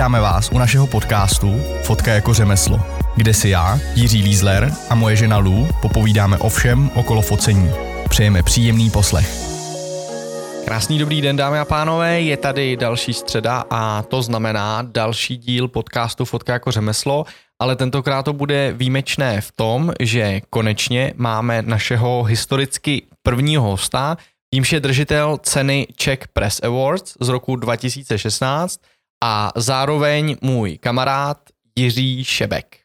Vítáme vás u našeho podcastu Fotka jako řemeslo, kde si já, Jiří Lízler a moje žena Lou popovídáme o všem okolo focení. Přejeme příjemný poslech. Krásný dobrý den, dámy a pánové, je tady další středa a to znamená další díl podcastu Fotka jako řemeslo, ale tentokrát to bude výjimečné v tom, že konečně máme našeho historicky prvního hosta, tímž je držitel ceny Czech Press Awards z roku 2016 a zároveň můj kamarád Jiří Šebek.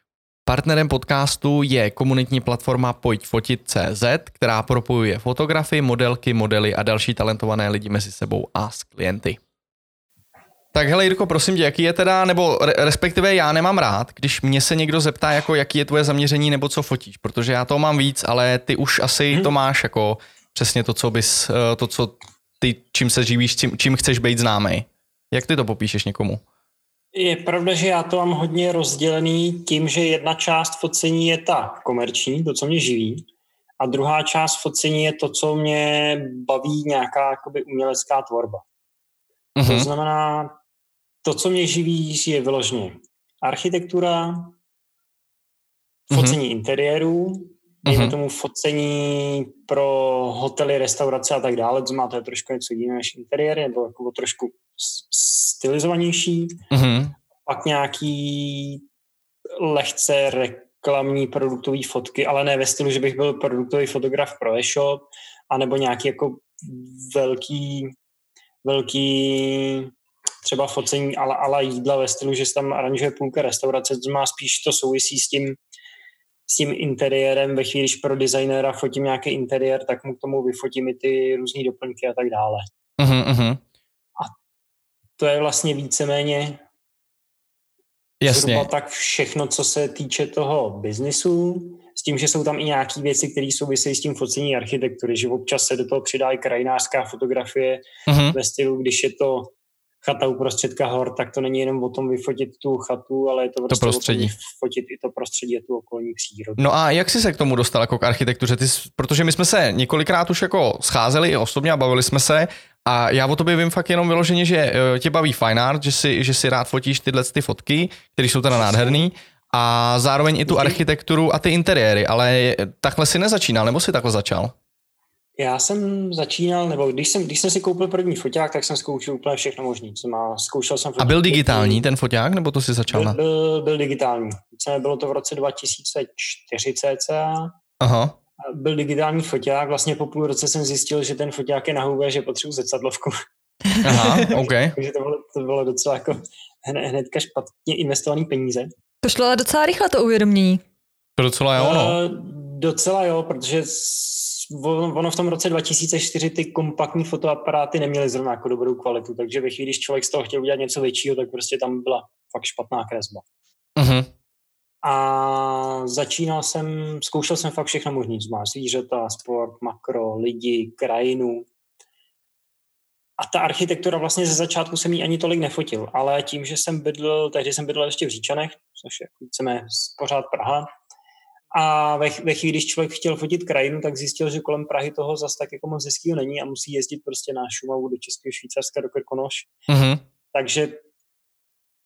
Partnerem podcastu je komunitní platforma Pojď fotit.cz, která propojuje fotografy, modelky, modely a další talentované lidi mezi sebou a s klienty. Tak hele Jirko, prosím tě, jaký je teda, nebo respektive já nemám rád, když mě se někdo zeptá, jako jaký je tvoje zaměření nebo co fotíš, protože já to mám víc, ale ty už asi hmm. to máš jako přesně to, co bys, eh, to, co ty, čím se živíš, čím, čím chceš být známý. Jak ty to popíšeš někomu? Je pravda, že já to mám hodně rozdělený tím, že jedna část focení je ta komerční, to, co mě živí, a druhá část focení je to, co mě baví, nějaká jakoby umělecká tvorba. Mm-hmm. To mhm. znamená, to, co mě živí, je vyloženě architektura, focení mm-hmm. interiérů, dejme mm-hmm. tomu focení pro hotely, restaurace a tak dále, to má to je trošku něco jiného než interiér, nebo jako trošku stylizovanější. Mm-hmm. Pak nějaký lehce reklamní produktový fotky, ale ne ve stylu, že bych byl produktový fotograf pro e-shop, anebo nějaký jako velký, velký třeba focení ale, ale jídla ve stylu, že se tam aranžuje půlka restaurace, to má spíš to souvisí s tím, s tím interiérem, ve chvíli, když pro designéra fotím nějaký interiér, tak mu k tomu vyfotím i ty různé doplňky a tak dále. Uh-huh, A to je vlastně víceméně Jasně. zhruba tak všechno, co se týče toho biznisu, s tím, že jsou tam i nějaké věci, které souvisejí s tím focení architektury, že občas se do toho přidá i krajinářská fotografie uh-huh. ve stylu, když je to chata uprostředka hor, tak to není jenom o tom vyfotit tu chatu, ale je to, prostě to prostředí. O tom vyfotit i to prostředí a tu okolní přírodu. No a jak jsi se k tomu dostal jako k architektuře? Ty, protože my jsme se několikrát už jako scházeli i osobně a bavili jsme se a já o tobě vím fakt jenom vyloženě, že eh, tě baví fine art, že si, že si rád fotíš tyhle ty fotky, které jsou teda nádherný a zároveň i tu architekturu a ty interiéry, ale takhle si nezačínal, nebo si takhle začal? Já jsem začínal, nebo když jsem, když jsem si koupil první foťák, tak jsem zkoušel úplně všechno možné. Zkoušel jsem A byl digitální ten foťák, nebo to si začal byl, byl, byl digitální. Bylo to v roce 2004 cca. Aha. Byl digitální foťák, vlastně po půl roce jsem zjistil, že ten foťák je na hůbě, že potřebuji zrcadlovku. Aha, OK. Takže to bylo, to bylo docela jako hned, hnedka špatně investovaný peníze. To šlo ale docela rychle to uvědomění. To docela jo, no. Uh, docela jo, protože ono v tom roce 2004 ty kompaktní fotoaparáty neměly zrovna jako dobrou kvalitu, takže ve chvíli, když člověk z toho chtěl udělat něco většího, tak prostě tam byla fakt špatná kresba. Uh-huh. A začínal jsem, zkoušel jsem fakt všechno možný, má zvířata, sport, makro, lidi, krajinu. A ta architektura vlastně ze začátku jsem ji ani tolik nefotil, ale tím, že jsem bydl, tehdy jsem bydlel ještě v Říčanech, což je víceméně pořád Praha, a ve, ve chvíli, když člověk chtěl fotit krajinu, tak zjistil, že kolem Prahy toho zas tak jako moc hezkýho není a musí jezdit prostě na Šumavu do Českého Švýcarska, do Krkonoš. Mm-hmm. Takže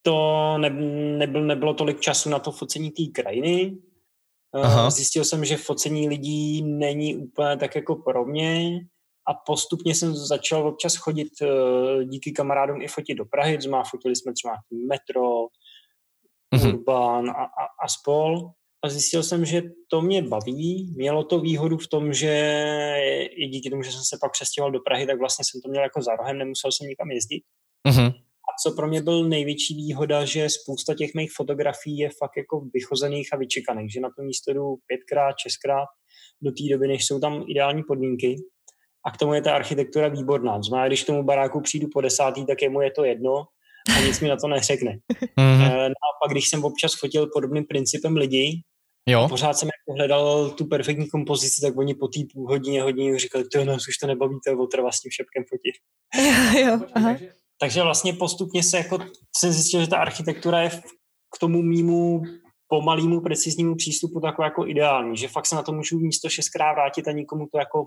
to ne, nebyl, nebylo tolik času na to focení té krajiny. Eh, Aha. Zjistil jsem, že focení lidí není úplně tak jako pro mě a postupně jsem začal občas chodit eh, díky kamarádům i fotit do Prahy, má fotili jsme třeba metro, mm-hmm. Urban a, a, a spol a zjistil jsem, že to mě baví. Mělo to výhodu v tom, že i díky tomu, že jsem se pak přestěhoval do Prahy, tak vlastně jsem to měl jako za rohem, nemusel jsem nikam jezdit. Mm-hmm. A co pro mě byl největší výhoda, že spousta těch mých fotografií je fakt jako vychozených a vyčekaných, že na to místo jdu pětkrát, šestkrát do té doby, než jsou tam ideální podmínky. A k tomu je ta architektura výborná. Znamená, když k tomu baráku přijdu po desátý, tak je mu je to jedno a nic mi na to neřekne. Mm-hmm. No a pak, když jsem občas fotil podobným principem lidí, Jo. Pořád jsem jako hledal tu perfektní kompozici, tak oni po té půl hodině, hodině říkali, to nás už to nebaví, to je otrva s tím šepkem fotit. jo, aha. Takže vlastně postupně se jako, jsem zjistil, že ta architektura je k tomu mýmu pomalýmu, preciznímu přístupu takový jako ideální, že fakt se na to můžu místo šestkrát vrátit a nikomu to jako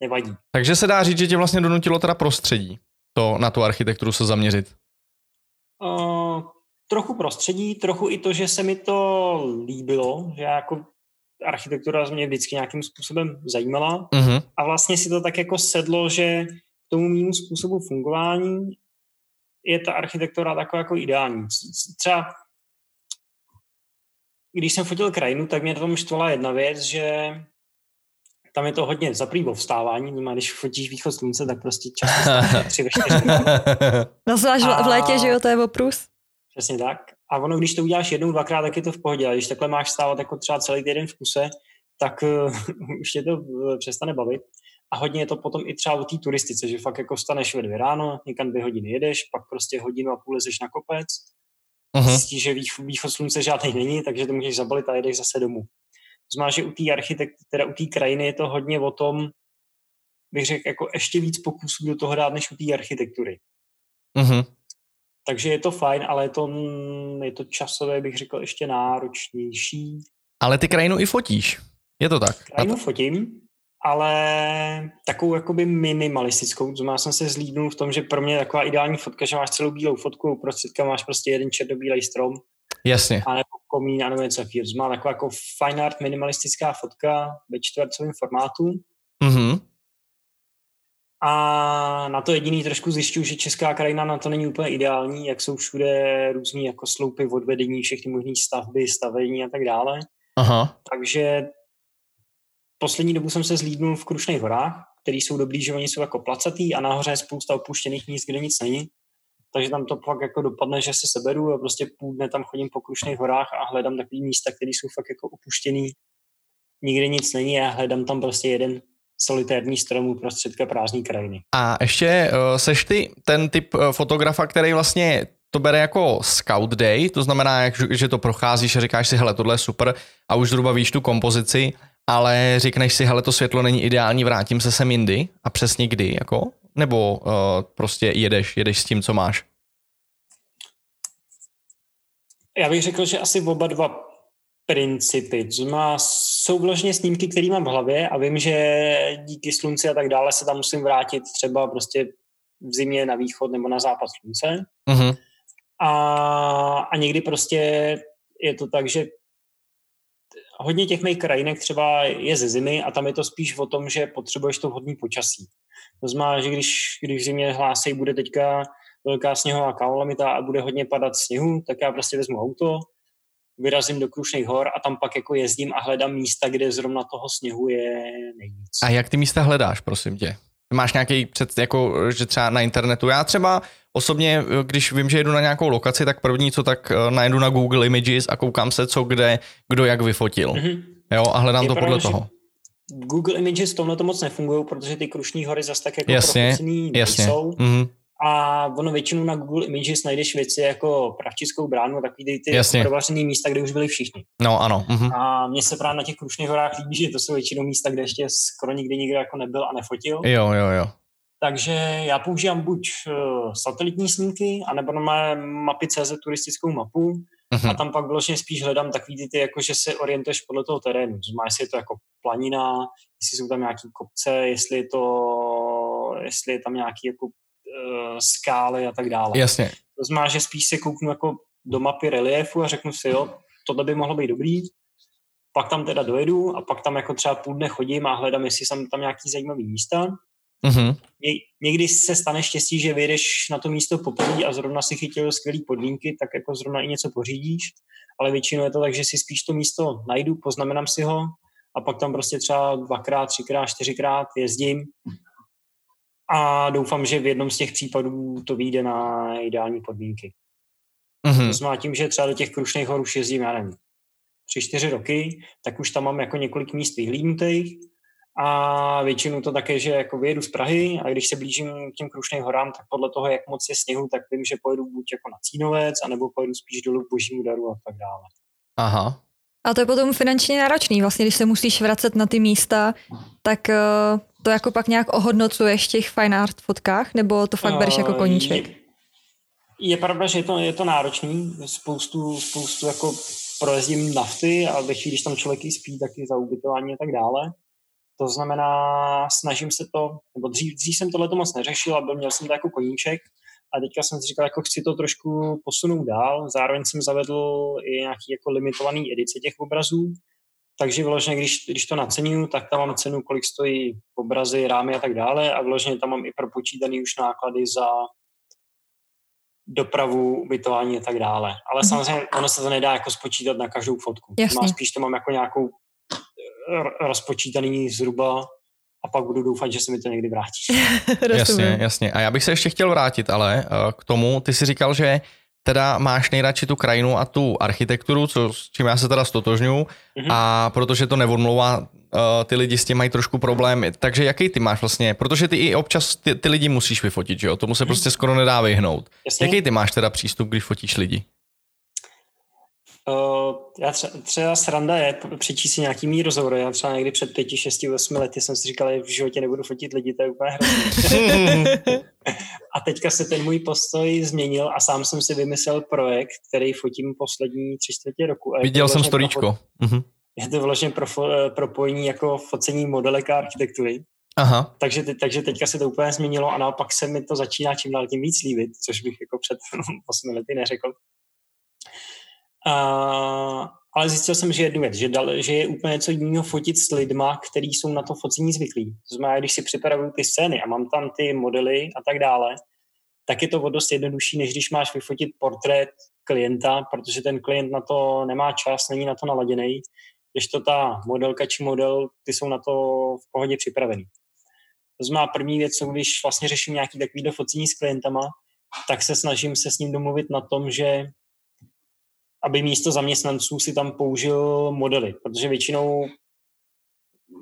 nevadí. Takže se dá říct, že tě vlastně donutilo teda prostředí to na tu architekturu se zaměřit? Uh, trochu prostředí, trochu i to, že se mi to líbilo, že jako architektura mě vždycky nějakým způsobem zajímala Mhm. a vlastně si to tak jako sedlo, že k tomu mému způsobu fungování je ta architektura taková jako ideální. Třeba když jsem fotil krajinu, tak mě tom štvala jedna věc, že tam je to hodně zaprý o vstávání, no, když fotíš východ slunce, tak prostě často tři ve. No zvlášť v- létě, že jo, to je oprus. Přesně tak. A ono, když to uděláš jednou, dvakrát, tak je to v pohodě. A když takhle máš stávat jako třeba celý týden v kuse, tak uh, už tě to uh, přestane bavit. A hodně je to potom i třeba o té turistice, že fakt jako staneš ve dvě ráno, někam dvě hodiny jedeš, pak prostě hodinu a půl lezeš na kopec, Mhm. zjistíš, že vých- východ slunce žádný není, takže to můžeš zabalit a jedeš zase domů. To znamená, že u té architekt, teda u té krajiny je to hodně o tom, bych řekl, jako ještě víc pokusů do toho dát, než u té architektury. Mhm. Takže je to fajn, ale je to, mm, je to časové, bych řekl, ještě náročnější. Ale ty krajinu i fotíš. Je to tak. Krajinu fotím, ale takovou jakoby minimalistickou. To znamená, jsem se zlídnul v tom, že pro mě je taková ideální fotka, že máš celou bílou fotku, uprostředka máš prostě jeden černobílej strom, Jasně. a nebo komín, a nebo něco takového. To znamená taková jako fine art minimalistická fotka ve čtvercovém formátu. Mhm. A na to jediný trošku zjišťuju, že česká krajina na to není úplně ideální, jak jsou všude různý jako sloupy odvedení, všechny možné stavby, stavení a tak dále. Aha. Takže poslední dobu jsem se zlídnul v Krušných horách, který jsou dobrý, že oni jsou jako placatý a nahoře je spousta opuštěných míst, kde nic není. Takže tam to pak jako dopadne, že se seberu a prostě půl dne tam chodím po Krušných horách a hledám takový místa, které jsou fakt jako opuštěný. Nikde nic není a hledám tam prostě jeden solitérní strom uprostředka prázdné krajiny. A ještě uh, seš ty ten typ uh, fotografa, který vlastně to bere jako scout day, to znamená, že to procházíš a říkáš si, hele, tohle je super a už zhruba víš tu kompozici, ale řekneš si, hele, to světlo není ideální, vrátím se sem jindy a přesně kdy, jako? Nebo uh, prostě jedeš, jedeš s tím, co máš? Já bych řekl, že asi oba dva principy. To znamená, jsou vložně snímky, které mám v hlavě a vím, že díky slunci a tak dále se tam musím vrátit třeba prostě v zimě na východ nebo na západ slunce. Mhm. A, a někdy prostě je to tak, že hodně těch mých krajinek třeba je ze zimy a tam je to spíš o tom, že potřebuješ to vhodný počasí. To znamená, že když, když v zimě hlásí, bude teďka velká sněhová kalamita a bude hodně padat sněhu, tak já prostě vezmu auto, vyrazím do Krušných hor a tam pak jako jezdím a hledám místa, kde zrovna toho sněhu je nejvíc. A jak ty místa hledáš, prosím tě? Máš nějaký před, jako, že třeba na internetu? Já třeba osobně, když vím, že jedu na nějakou lokaci, tak první co, tak eh, najdu na Google Images a koukám se, co kde, kdo jak vyfotil. Mhm. Jo, a hledám Je to podle toho. Google Images tomhle to moc nefungují, protože ty Krušní hory zase tak jako Jasně, Jasně. nejsou. Mhm. A ono většinou na Google Images najdeš věci jako pravčickou bránu, takový ty, ty Jasně. provařený místa, kde už byli všichni. No ano. Mhm. A mně se právě na těch Krušných horách líbí, že to jsou většinou místa, kde ještě skoro nikdy nikdo jako nebyl a nefotil. Jo, jo, jo. Takže já používám buď uh, satelitní snímky, anebo na mé mapy CZ turistickou mapu Mhm. a tam pak vlastně spíš hledám takový ty, ty jako že se orientuješ podle toho terénu. Znamená, jestli je to jako planina, jestli jsou tam nějaký kopce, jestli je to, jestli je tam nějaký jako uh, skály a tak dále. Jasně. To znamená, že spíš se kouknu jako do mapy reliefu a řeknu si, jo, tohle by mohlo být dobrý, pak tam teda dojedu a pak tam jako třeba půl dne chodím a hledám, jestli jsou tam nějaký zajímavý místa. Mhm. Ně- Někdy se stane štěstí, že vyjedeš na to místo poprvé a zrovna si chytil skvělé podmínky, tak jako zrovna i něco pořídíš, ale většinou je to tak, že si spíš to místo najdu, poznamenám si ho a pak tam prostě třeba dvakrát, třikrát, čtyřikrát jezdím a doufám, že v jednom z těch případů to vyjde na ideální podmínky. Mhm. To znamená tím, že třeba do těch Krušných hor už jezdím, já nevím, tři, čtyři roky, tak už tam mám jako několik míst vyhlídnutých a většinou to také, že jako vyjedu z Prahy a když se blížím k těm Krušným horám, tak podle toho, jak moc je sněhu, tak vím, že pojedu buď jako na Cínovec, anebo pojedu spíš dolů k Božímu daru a tak dále. Aha. A to je potom finančně náročný. Vlastně, když se musíš vracet na ty místa, tak eh, to jako pak nějak ohodnocuješ v těch fine art fotkách, nebo to fakt bereš jako Eh, koníček? Je, je pravda, že je to, je to náročný. Spoustu, spoustu jako projezdím nafty a ve chvíli, když tam člověk i spí, tak i za ubytování a tak dále. To znamená, snažím se to, nebo dřív, dřív jsem tohle moc neřešil a byl, měl jsem to jako koníček, A teďka jsem si říkal, jako chci to trošku posunout dál. Zároveň jsem zavedl i nějaký jako limitovaný edice těch obrazů. Takže vyloženě, když, když to nacením, tak tam mám cenu, kolik stojí obrazy, rámy a tak dále. A vyloženě tam mám i propočítaný už náklady za dopravu, ubytování a tak dále. Ale mm-hmm. samozřejmě ono se to nedá jako spočítat na každou fotku. Jasně. Má spíš to mám jako nějakou rozpočítaný zhruba a pak budu doufat, že se mi to někdy vrátí. jasně, jasně. A já bych se ještě chtěl vrátit ale uh, k tomu, ty jsi říkal, že teda máš nejradši tu krajinu a tu architekturu, co, s čím já se teda stotožňuji, mm-hmm. a protože to neodmlouvá, uh, ty lidi s tím mají trošku problémy. Takže jaký ty máš vlastně, protože ty i občas ty, ty lidi musíš vyfotit, že jo? Tomu se mm-hmm. prostě skoro nedá vyhnout. Jasně. Jaký ty máš teda přístup, když fotíš lidi? Uh, já třeba, třeba sranda je přečíst si nějaký mý rozhovor. Já třeba někdy před pěti, šesti, osmi lety jsem si říkal, že v životě nebudu fotit lidi, to je úplně hrozné. a teďka se ten můj postoj změnil a sám jsem si vymyslel projekt, který fotím poslední tři čtvrtě roku. A Viděl jsem storíčko. Pro, uh-huh. Je to vlastně pro, eh, propojení jako focení modelek a architektury. Aha. Takže, te, takže teďka se to úplně změnilo a naopak se mi to začíná čím dál tím víc líbit, což bych jako před osmi lety neřekl. Ale zjistil jsem, že jednu věc, že, dal, že je úplně něco jiného fotit s lidma, kteří jsou na to focení zvyklí. To znamená, když si připravuju ty scény a mám tam ty modely a tak dále, tak je to o dost jednodušší, než když máš vyfotit portrét klienta, protože ten klient na to nemá čas, není na to naladěný, když to ta modelka či model, ty jsou na to v pohodě připravený. To znamená první věc, co když vlastně řeším nějaký takový focení s klientama, tak se snažím se s ním domluvit na tom, že aby místo zaměstnanců si tam použil modely, protože většinou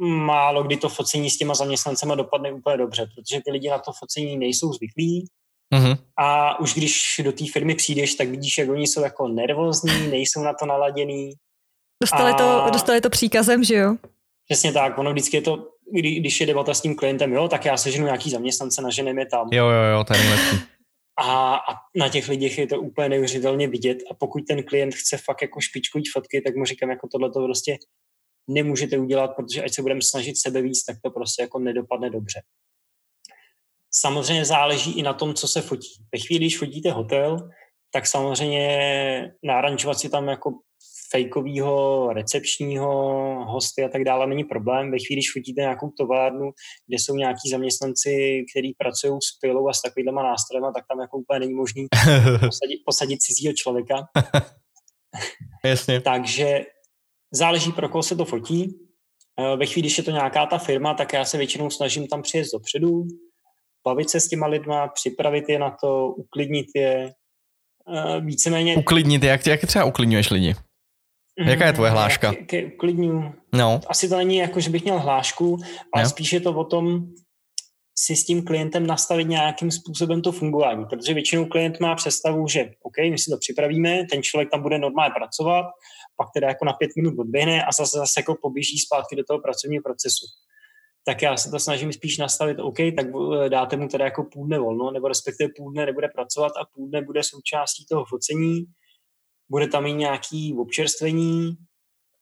málo kdy to focení s těma zaměstnancema dopadne úplně dobře, protože ty lidi na to focení nejsou zvyklí mm-hmm. a už když do té firmy přijdeš, tak vidíš, jak oni jsou jako nervózní, nejsou na to naladěný. Dostali, a... to, dostali to příkazem, že jo? Přesně tak, ono vždycky je to, kdy, když je debata s tím klientem, jo, tak já seženu nějaký zaměstnance, naženem je tam. Jo, jo, jo, to je nejlepší. A, a na těch lidech je to úplně neuvěřitelně vidět a pokud ten klient chce fakt jako špičkový fotky, tak mu říkám, jako tohle to prostě nemůžete udělat, protože ať se budeme snažit sebe víc, tak to prostě jako nedopadne dobře. Samozřejmě záleží i na tom, co se fotí. Ve chvíli, když fotíte hotel, tak samozřejmě nárančovat si tam jako fejkového recepčního hosty a tak dále není problém. Ve chvíli, když fotíte nějakou továrnu, kde jsou nějaký zaměstnanci, kteří pracují s pilou a s takovýhlema nástrojema, tak tam jako úplně není možný posadit, posadit cizího člověka. Jasně. Takže záleží, pro koho se to fotí. Eh, ve chvíli, když je to nějaká ta firma, tak já se většinou snažím tam přijet dopředu, bavit se s těma lidma, připravit je na to, uklidnit je, eh, víceméně... Uklidnit, jak, jak třeba uklidňuješ lidi? Jaká je tvoje mm, hláška? Ke, ke uklidňu. No. Asi to není jako, že bych měl hlášku, ale no. spíš je to o tom si s tím klientem nastavit nějakým způsobem to fungování, protože většinou klient má představu, že OK, my si to připravíme, ten člověk tam bude normálně pracovat, pak teda jako na pět minut odběhne a zase, zase jako poběží zpátky do toho pracovního procesu. Tak já se to snažím spíš nastavit, OK, tak dáte mu teda jako půl dne volno, nebo respektive půl dne nebude pracovat a půl dne bude součástí toho focení, bude tam i nějaký občerstvení,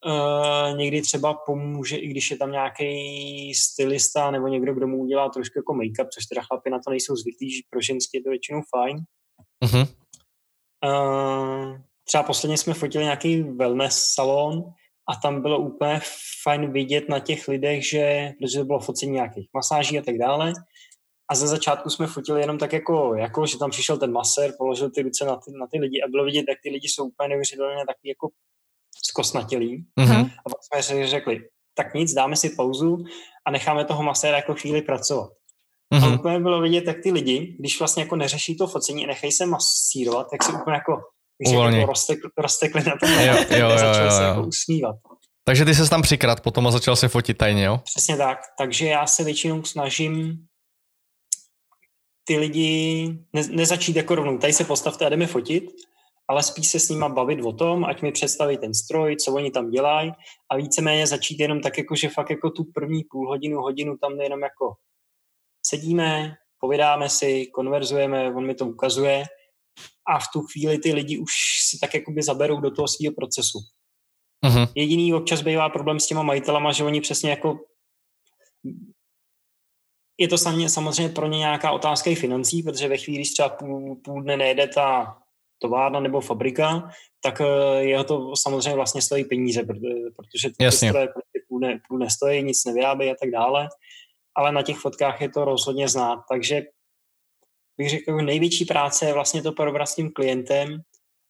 Uh, někdy třeba pomůže, i když je tam nějaký stylista nebo někdo, kdo mu udělá trošku jako make-up, což teda chlapi na to nejsou zvyklí, že pro ženské je to většinou fajn. Uh-huh. Uh, třeba posledně jsme fotili nějaký wellness salon a tam bylo úplně fajn vidět na těch lidech, že, protože to bylo focení nějakých masáží a tak dále, a ze začátku jsme fotili jenom tak jako, jako že tam přišel ten masér, položil ty ruce na ty, na ty lidi a bylo vidět, jak ty lidi jsou úplně neuvěřitelně taky jako zkosnatělí. Mm-hmm. A pak jsme řekli, tak nic, dáme si pauzu a necháme toho maséra jako chvíli pracovat. Mm-hmm. A mhm. úplně bylo vidět, jak ty lidi, když vlastně jako neřeší to focení a nechají se masírovat, tak si úplně jako, jako roztekli, roztekli na tom jo, jo, jo, začali jo, jo. se jako usmívat. Takže ty se tam přikrát potom a začal se fotit tajně, jo? Přesně tak. Takže já se většinou snažím ty lidi ne, nezačít jako rovnou, tady se postavte a jdeme fotit, ale spíš se s nima bavit o tom, ať mi představí ten stroj, co oni tam dělají a víceméně začít jenom tak jako, že fakt jako tu první půl hodinu, hodinu tam jenom jako sedíme, povídáme si, konverzujeme, on mi to ukazuje a v tu chvíli ty lidi už si tak jakoby zaberou do toho svého procesu. Uh-huh. Jediný občas bývá problém s těma majitelama, že oni přesně jako je to samozřejmě pro ně nějaká otázka i financí, protože ve chvíli, když třeba půl, půl dne nejde ta továrna nebo fabrika, tak eh, jeho to samozřejmě vlastně stojí peníze, protože ty stroje prostě půl, ne, půl nestojí, nic nevyrábí a tak dále, ale na těch fotkách je to rozhodně znát, takže bych řekl, největší práce je vlastně to probrat s tím klientem,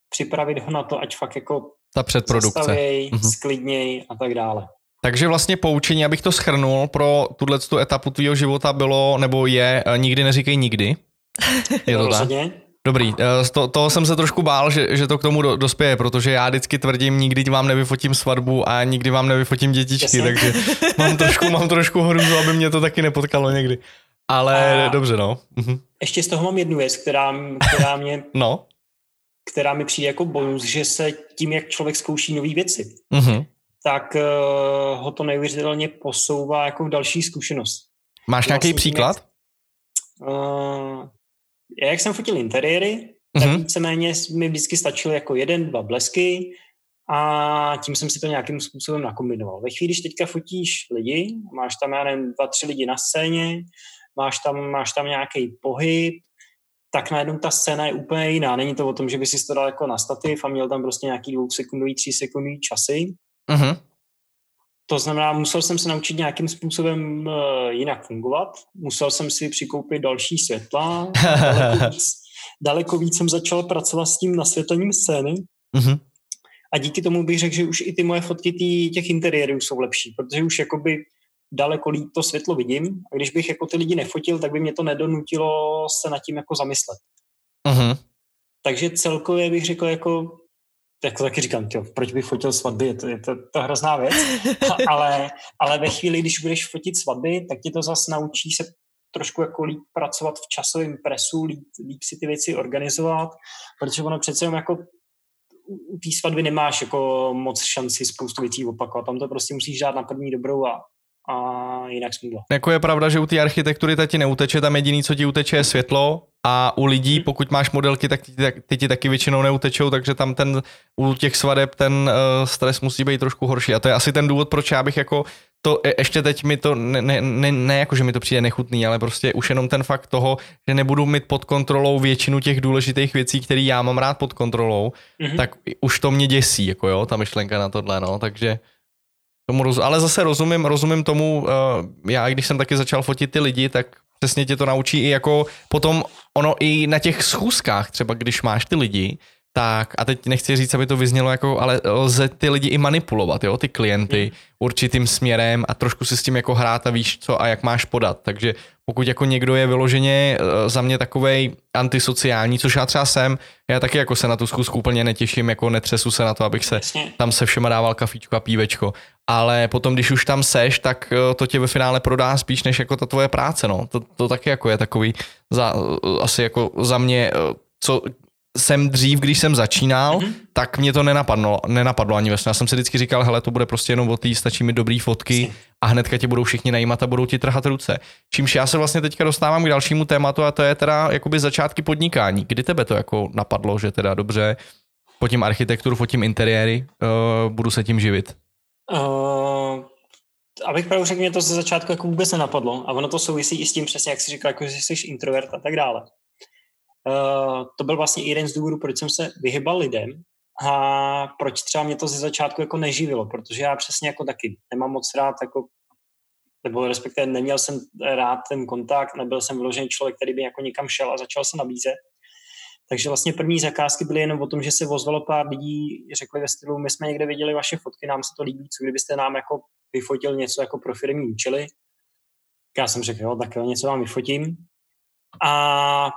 připravit ho na to, ať fakt jako ta předprodukce. Zastavěj, mm-hmm. sklidněj a tak dále. Takže vlastně poučení, abych to schrnul, pro tuhle tu etapu tvýho života bylo, nebo je, eh, nikdy neříkej nikdy. Je to tak? Dobrý, eh, to, toho jsem se trošku bál, že, že to k tomu do, dospěje, protože já vždycky tvrdím, nikdy vám nevyfotím svatbu a nikdy vám nevyfotím dětičky, Jasně. takže mám trošku, mám trošku hruzu, aby mě to taky nepotkalo někdy. Ale a dobře, no. Mhm. Ještě z toho mám jednu věc, která, která mě no. která mi přijde jako bonus, že se tím, jak člověk zkouší nové věci, mm-hmm. Tak uh, ho to neuvěřitelně posouvá jako v další zkušenost. Máš vlastně nějaký příklad? uh, jak jsem fotil interiéry, tak mhm. víceméně mi vždycky stačilo jako jeden, dva blesky a tím jsem si to nějakým způsobem nakombinoval. Ve chvíli, když teďka fotíš lidi, máš tam, já nevím, dva, tři lidi na scéně, máš tam, máš tam nějaký pohyb, tak najednou ta scéna je úplně jiná. Není to o tom, že by si to dal jako na stativ a měl tam prostě nějaký dvousekundový, třísekundový časy. Uh-huh. To znamená, musel jsem se naučit nějakým způsobem uh, jinak fungovat. Musel jsem si přikoupit další světla. daleko, víc, daleko víc jsem začal pracovat s tím nasvětlením scény. Uh-huh. A díky tomu bych řekl, že už i ty moje fotky tý, těch interiérů jsou lepší, protože už jakoby daleko líp to světlo vidím a když bych jako ty lidi nefotil, tak by mě to nedonutilo se nad tím jako zamyslet. Uh-huh. Takže celkově bych řekl jako, jako taky říkám, tjo, proč bych fotil svatby, je to, je to, to hrozná věc, ale, ale ve chvíli, když budeš fotit svatby, tak ti to zase naučí se trošku jako líp pracovat v časovém presu, líp, líp si ty věci organizovat, protože ono přece jenom jako u té svatby nemáš jako moc šanci spoustu věcí opakovat. Tam to prostě musíš dát na první dobrou a a jinak smůla. Jako je pravda, že u té architektury ta ti neuteče, tam jediný, co ti uteče, je světlo a u lidí, hmm. pokud máš modelky, tak ty, ty ti taky většinou neutečou, takže tam ten u těch svadeb ten uh, stres musí být trošku horší. A to je asi ten důvod, proč já bych jako to e, ještě teď mi to, ne, ne, ne, ne jako, že mi to přijde nechutný, ale prostě už jenom ten fakt toho, že nebudu mít pod kontrolou většinu těch důležitých věcí, které já mám rád pod kontrolou, mm-hmm. tak už to mě děsí, jako jo, ta myšlenka na tohle, no, takže Tomu roz, ale zase rozumím, rozumím tomu, uh, já když jsem taky začal fotit ty lidi, tak přesně tě to naučí i jako potom ono i na těch schůzkách, třeba když máš ty lidi, tak a teď nechci říct, aby to vyznělo jako, ale lze ty lidi i manipulovat, jo, ty klienty hmm. určitým směrem a trošku si s tím jako hrát a víš co a jak máš podat. Takže pokud jako někdo je vyloženě eh, za mě takovej antisociální, což já třeba jsem, já taky jako se na tu zkusku úplně netěším, jako netřesu se na to, abych se tam se všema dával kafíčko a pívečko, ale potom, když už tam seš, tak eh, to tě ve finále prodá spíš než jako ta tvoje práce, no. To, to taky jako je takový za, eh, asi jako za mě, co, jsem dřív, když jsem začínal, mm-hmm. tak mě to nenapadlo, nenapadlo ani vlastně. Já jsem si vždycky říkal, hele, to bude prostě jenom o tý, stačí mi dobrý fotky a hnedka tě budou všichni najímat a budou ti trhat ruce. Čímž já se vlastně teďka dostávám k dalšímu tématu a to je teda jakoby začátky podnikání. Kdy tebe to jako napadlo, že teda dobře, fotím architekturu, fotím interiéry, uh, budu se tím živit? Uh, abych pravdu řekl, mě to ze začátku jako vůbec nenapadlo a ono to souvisí i s tím přesně, jak jsi říkal, jako, že jsi introvert a tak dále. Uh, to byl vlastně jeden z důvodů, proč jsem se vyhybal lidem a proč třeba mě to ze začátku jako neživilo, protože já přesně jako taky nemám moc rád jako nebo respektive neměl jsem rád ten kontakt, nebyl jsem vyložený člověk, který by jako někam šel a začal se nabízet. Takže vlastně první zakázky byly jenom o tom, že se vozvalo pár lidí, řekli ve stylu, my jsme někde viděli vaše fotky, nám se to líbí, co kdybyste nám jako vyfotil něco jako pro firmní účely. Já jsem řekl, jo, tak jo, něco vám vyfotím. A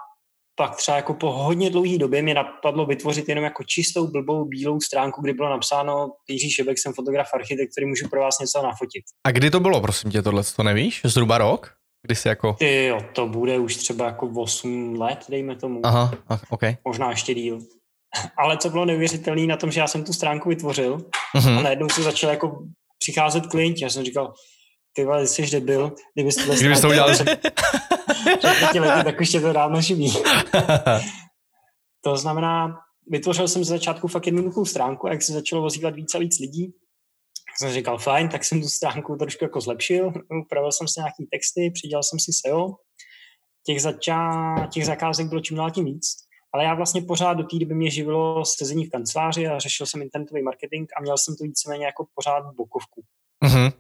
pak třeba jako po hodně dlouhé době mě napadlo vytvořit jenom jako čistou blbou bílou stránku, kde bylo napsáno Jiří Šebek, jsem fotograf architekt, který můžu pro vás něco nafotit. A kdy to bylo, prosím tě, tohle to nevíš? Zhruba rok? Kdy jsi jako... Ty jo, to bude už třeba jako 8 let, dejme tomu. Aha, ok. Možná ještě díl. Ale co bylo neuvěřitelné na tom, že já jsem tu stránku vytvořil uh-huh. a najednou se začal jako přicházet klienti. Já jsem říkal, ty vole, jsi debil, kdybyste to Kdybyste to udělal. pěti lety, tak už tě to dávno živí. to znamená, vytvořil jsem z začátku fakt jednoduchou stránku, jak se začalo ozývat víc a víc lidí. Jsem říkal, fajn, tak jsem tu stránku trošku jako zlepšil, upravil jsem si nějaký texty, přidělal jsem si SEO. Těch, začá, těch zakázek bylo čím dál tím víc, ale já vlastně pořád do té doby mě živilo sezení v kanceláři a řešil jsem internetový marketing a měl jsem to víceméně jako pořád bokovku. Mm-hmm.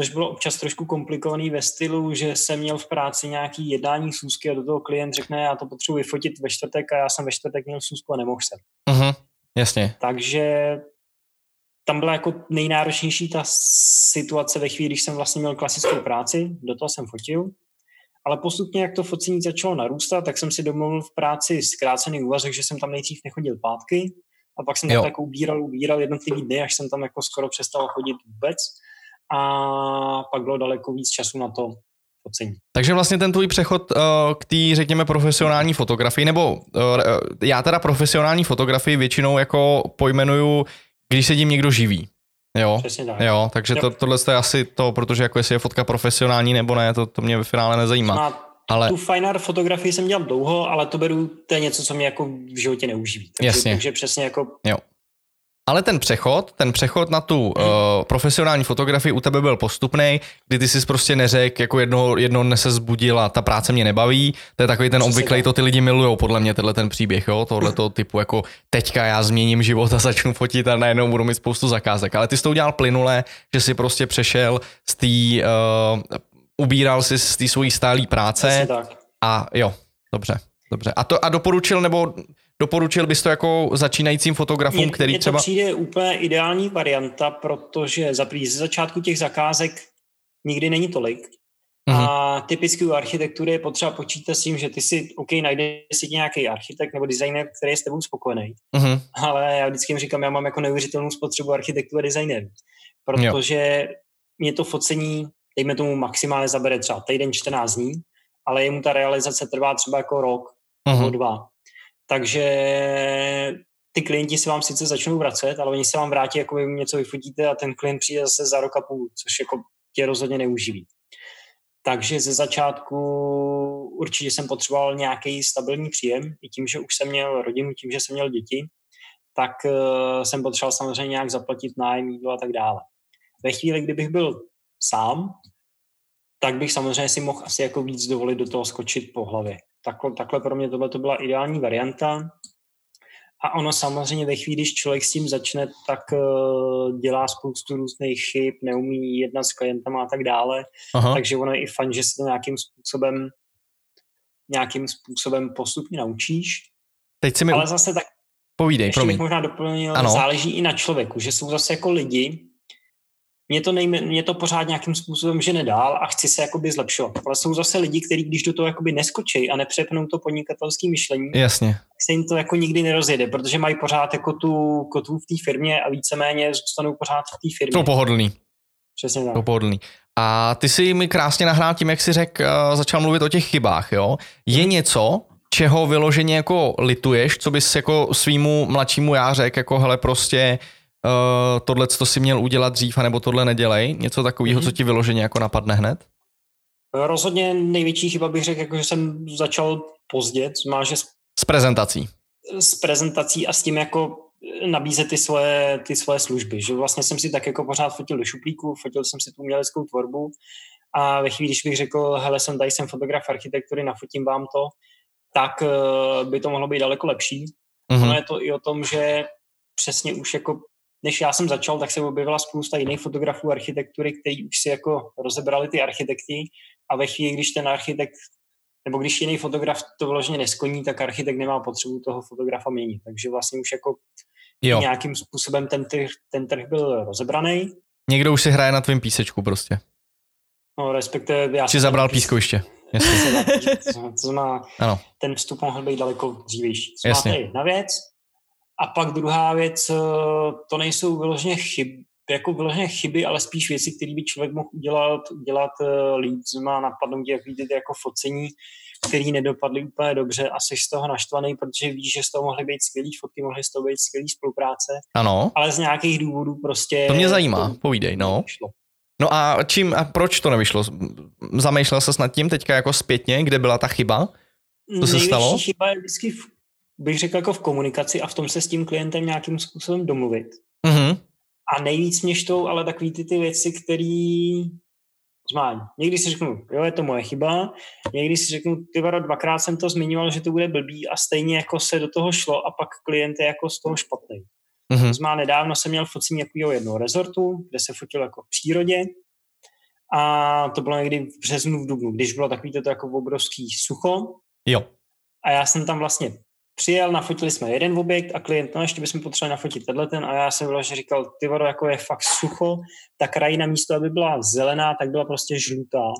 Což bylo občas trošku komplikovaný ve stylu, že jsem měl v práci nějaký jednání sůzky a do toho klient řekne, já to potřebuji vyfotit ve čtvrtek a já jsem ve čtvrtek měl sůzku a nemohl jsem. Mm-hmm. Jasně. Takže tam byla jako nejnáročnější ta situace ve chvíli, když jsem vlastně měl klasickou práci, do toho jsem fotil, ale postupně, jak to focení začalo narůstat, tak jsem si domluvil v práci zkrácený úvazek, že jsem tam nejdřív nechodil pátky a pak jsem tam jako ubíral, ubíral jednotlivý dny, až jsem tam jako skoro přestal chodit vůbec a pak bylo daleko víc času na to focení. Takže vlastně ten tvůj přechod uh, k té, řekněme, profesionální fotografii, nebo uh, já teda profesionální fotografii většinou jako pojmenuju když se tím někdo živí. Jo, Přesně tak. jo takže to, tohle je asi to, protože jako jestli je fotka profesionální nebo ne, to, to mě ve finále nezajímá. Má ale... Tu fine art fotografii jsem dělal dlouho, ale to beru, to je něco, co mě jako v životě neuživí. Takže, Jasně. takže přesně jako jo. Ale ten přechod, ten přechod na tu hmm. uh, profesionální fotografii u tebe byl postupný, kdy ty jsi prostě neřekl, jako jedno, jedno dne se zbudil a ta práce mě nebaví. To je takový ten obvyklý, to ty lidi milují, podle mě, tenhle ten příběh, jo, tohle toho typu, jako teďka já změním život a začnu fotit a najednou budu mít spoustu zakázek. Ale ty jsi to udělal plynule, že jsi prostě přešel z té, uh, ubíral si z té svojí stálé práce. A jo, dobře, dobře. A, to, a doporučil, nebo Doporučil bys to jako začínajícím fotografům, mě, který mě třeba... to přijde úplně ideální varianta, protože za ze začátku těch zakázek nikdy není tolik. Mm-hmm. A typicky u architektury je potřeba počítat s tím, že ty si, OK, najdeš si nějaký architekt nebo designer, který je s tebou spokojený. Mm-hmm. Ale já vždycky jim říkám, já mám jako neuvěřitelnou spotřebu architektu a designerů. Protože jo. mě to focení, dejme tomu maximálně zabere třeba týden, 14 dní, ale jemu ta realizace trvá třeba jako rok mm-hmm. nebo dva. Takže ty klienti se vám sice začnou vracet, ale oni se vám vrátí, jako vy něco vyfotíte a ten klient přijde zase za rok a půl, což jako tě rozhodně neuživí. Takže ze začátku určitě jsem potřeboval nějaký stabilní příjem, i tím, že už jsem měl rodinu, tím, že jsem měl děti, tak uh, jsem potřeboval samozřejmě nějak zaplatit nájem, jídlo a tak dále. Ve chvíli, kdybych byl sám, tak bych samozřejmě si mohl asi jako víc dovolit do toho skočit po hlavě takhle, takhle pro mě tohle to byla ideální varianta. A ono samozřejmě ve chvíli, když člověk s tím začne, tak uh, dělá spoustu různých chyb, neumí jednat s klientama a tak dále. Aha. Takže ono je i fajn, že se to nějakým způsobem nějakým způsobem postupně naučíš. Teď si mi... Ale zase tak Povídej, ještě promiň. bych možná doplnil, ano. záleží i na člověku, že jsou zase jako lidi, mě to, nejme, mě to pořád nějakým způsobem že nedál a chci se jakoby zlepšovat. Ale jsou zase lidi, kteří když do toho jakoby neskočí a nepřepnou to podnikatelské myšlení, Jasně. se jim to jako nikdy nerozjede, protože mají pořád jako tu kotvu v té firmě a víceméně zůstanou pořád v té firmě. To pohodlný. Přesně tak. To pohodlný. A ty si mi krásně nahrál tím, jak si řekl, uh, začal mluvit o těch chybách, jo? Je hmm. něco, čeho vyloženě jako lituješ, co bys jako svýmu mladšímu já řekl, jako hele prostě uh, tohle to si měl udělat dřív, nebo tohle nedělej? Něco takového, mm-hmm. co ti vyloženě jako napadne hned? Rozhodně největší chyba bych řekl, jako, že jsem začal pozdě, má, že s prezentací. S prezentací a s tím jako nabízet ty svoje, ty svoje služby. Že vlastně jsem si tak jako pořád fotil do šuplíku, fotil jsem si tu uměleckou tvorbu a ve chvíli, když bych řekl, hele, jsem tady, jsem fotograf architektury, nafotím vám to, tak uh, by to mohlo být daleko lepší. Mm-hmm. Ono je to i o tom, že přesně už jako než já jsem začal, tak se objevila spousta jiných fotografů architektury, kteří už si jako rozebrali ty architekty a ve chvíli, když ten architekt nebo když jiný fotograf to vložně neskoní, tak architekt nemá potřebu toho fotografa měnit. Takže vlastně už jako jo. nějakým způsobem ten trh, ten trh byl rozebraný. Někdo už si hraje na tvém písečku prostě. No, respektive já Jsi zabral pískoviště. to má, ano. ten vstup mohl být daleko dřívější. To Jasně. je jedna věc. A pak druhá věc, eh, to nejsou vyloženě chyby, jako vyloženě chyby, ale spíš věci, které by člověk mohl udělat, udělat eh, líp. Má napadnout jak vidět jako focení, které nedopadly úplně dobře a jsi z toho naštvaný, protože víš, že z toho mohly být skvělý fotky, mohly z toho být skvělý spolupráce. Ano. Ale z nějakých důvodů prostě... To mě zajímá, to, povídej, no. No a čím a proč to nevyšlo? Zamýšlel se nad tím teďka jako zpětně, kde byla ta chyba? Co se stalo? chyba je vždycky bych řekl jako v komunikaci a v tom se s tím klientem nějakým způsobem domluvit. Mm-hmm. A nejvíc mě štou ale takový ty, ty věci, které zmání. Někdy si řeknu, jo, je to moje chyba, někdy si řeknu, ty varo, dvakrát jsem to zmiňoval, že to bude blbý a stejně jako se do toho šlo a pak klient je jako z toho špatný. Mm-hmm. Zmá nedávno jsem měl focení jako jednoho rezortu, kde se fotil jako v přírodě a to bylo někdy v březnu, v dubnu, když bylo takový to jako obrovský sucho. Jo. A já jsem tam vlastně přijel, nafotili jsme jeden objekt a klient, no ještě bychom potřebovali nafotit tenhle ten a já jsem vlastně říkal, ty vado, jako je fakt sucho, ta krajina místo, aby byla zelená, tak byla prostě žlutá.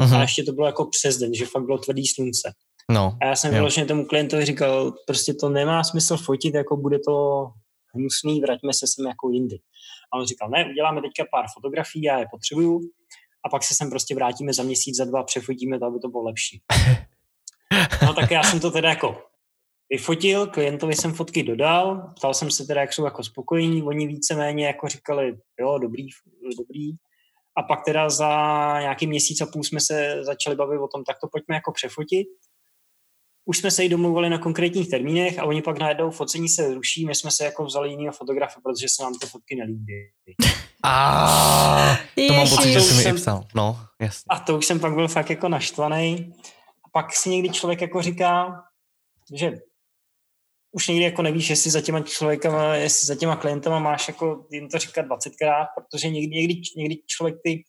Uh-huh. A ještě to bylo jako přes den, že fakt bylo tvrdý slunce. No, a já jsem vlastně tomu klientovi říkal, prostě to nemá smysl fotit, jako bude to hnusný, vraťme se sem jako jindy. A on říkal, ne, uděláme teďka pár fotografií, já je potřebuju, a pak se sem prostě vrátíme za měsíc, za dva, přefotíme to, aby to bylo lepší. No tak já jsem to teda jako vyfotil, klientovi jsem fotky dodal, ptal jsem se teda, jak jsou jako spokojení, oni víceméně jako říkali, jo, dobrý, dobrý. A pak teda za nějaký měsíc a půl jsme se začali bavit o tom, tak to pojďme jako přefotit. Už jsme se i domluvili na konkrétních termínech a oni pak najednou focení se ruší, my jsme se jako vzali jiného fotografa, protože se nám ty fotky nelíbí. A to mám pocit, že jsi mi i psal. No, jasně. A to už jsem pak byl fakt jako naštvaný. A pak si někdy člověk jako říká, že už někdy jako nevíš, jestli za těma člověkama, jestli za těma klientama máš jako jim to říkat 20krát, protože někdy, někdy, někdy člověk ty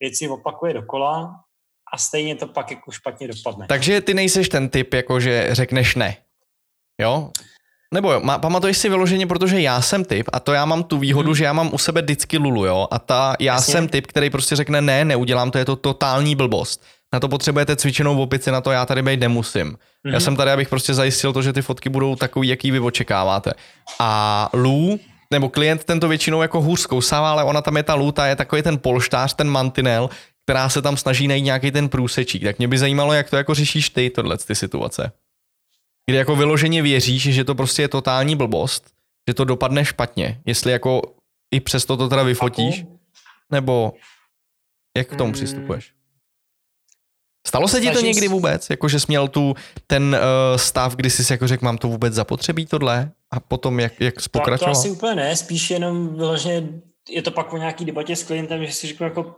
věci opakuje dokola a stejně to pak jako špatně dopadne. Takže ty nejseš ten typ, jako že řekneš ne. Jo? Nebo jo, má, pamatuješ si vyloženě, protože já jsem typ a to já mám tu výhodu, hmm. že já mám u sebe vždycky lulu, jo, a ta, já Jasně. jsem typ, který prostě řekne ne, neudělám to, je to totální blbost. Na to potřebujete cvičenou opici, na to já tady být nemusím. Hmm. Já mhm. jsem tady, abych prostě zajistil to, že ty fotky budou takový, jaký vy očekáváte. A Lu, nebo klient tento většinou jako hůř zkousává, ale ona tam je ta lůta, je takový ten polštář, ten mantinel, která se tam snaží najít nějaký ten průsečík. Tak mě by zajímalo, jak to jako řešíš ty, tohle ty situace kdy jako vyloženě věříš, že to prostě je totální blbost, že to dopadne špatně, jestli jako i přesto to teda vyfotíš, nebo jak k tomu přistupuješ? Stalo se ti to někdy vůbec, jako že jsi měl tu ten uh, stav, kdy jsi jako řekl, mám to vůbec zapotřebí tohle? A potom jak, jak jsi pokračoval? To, to asi úplně ne, spíš jenom vyloženě je to pak po nějaký debatě s klientem, že si řeknu jako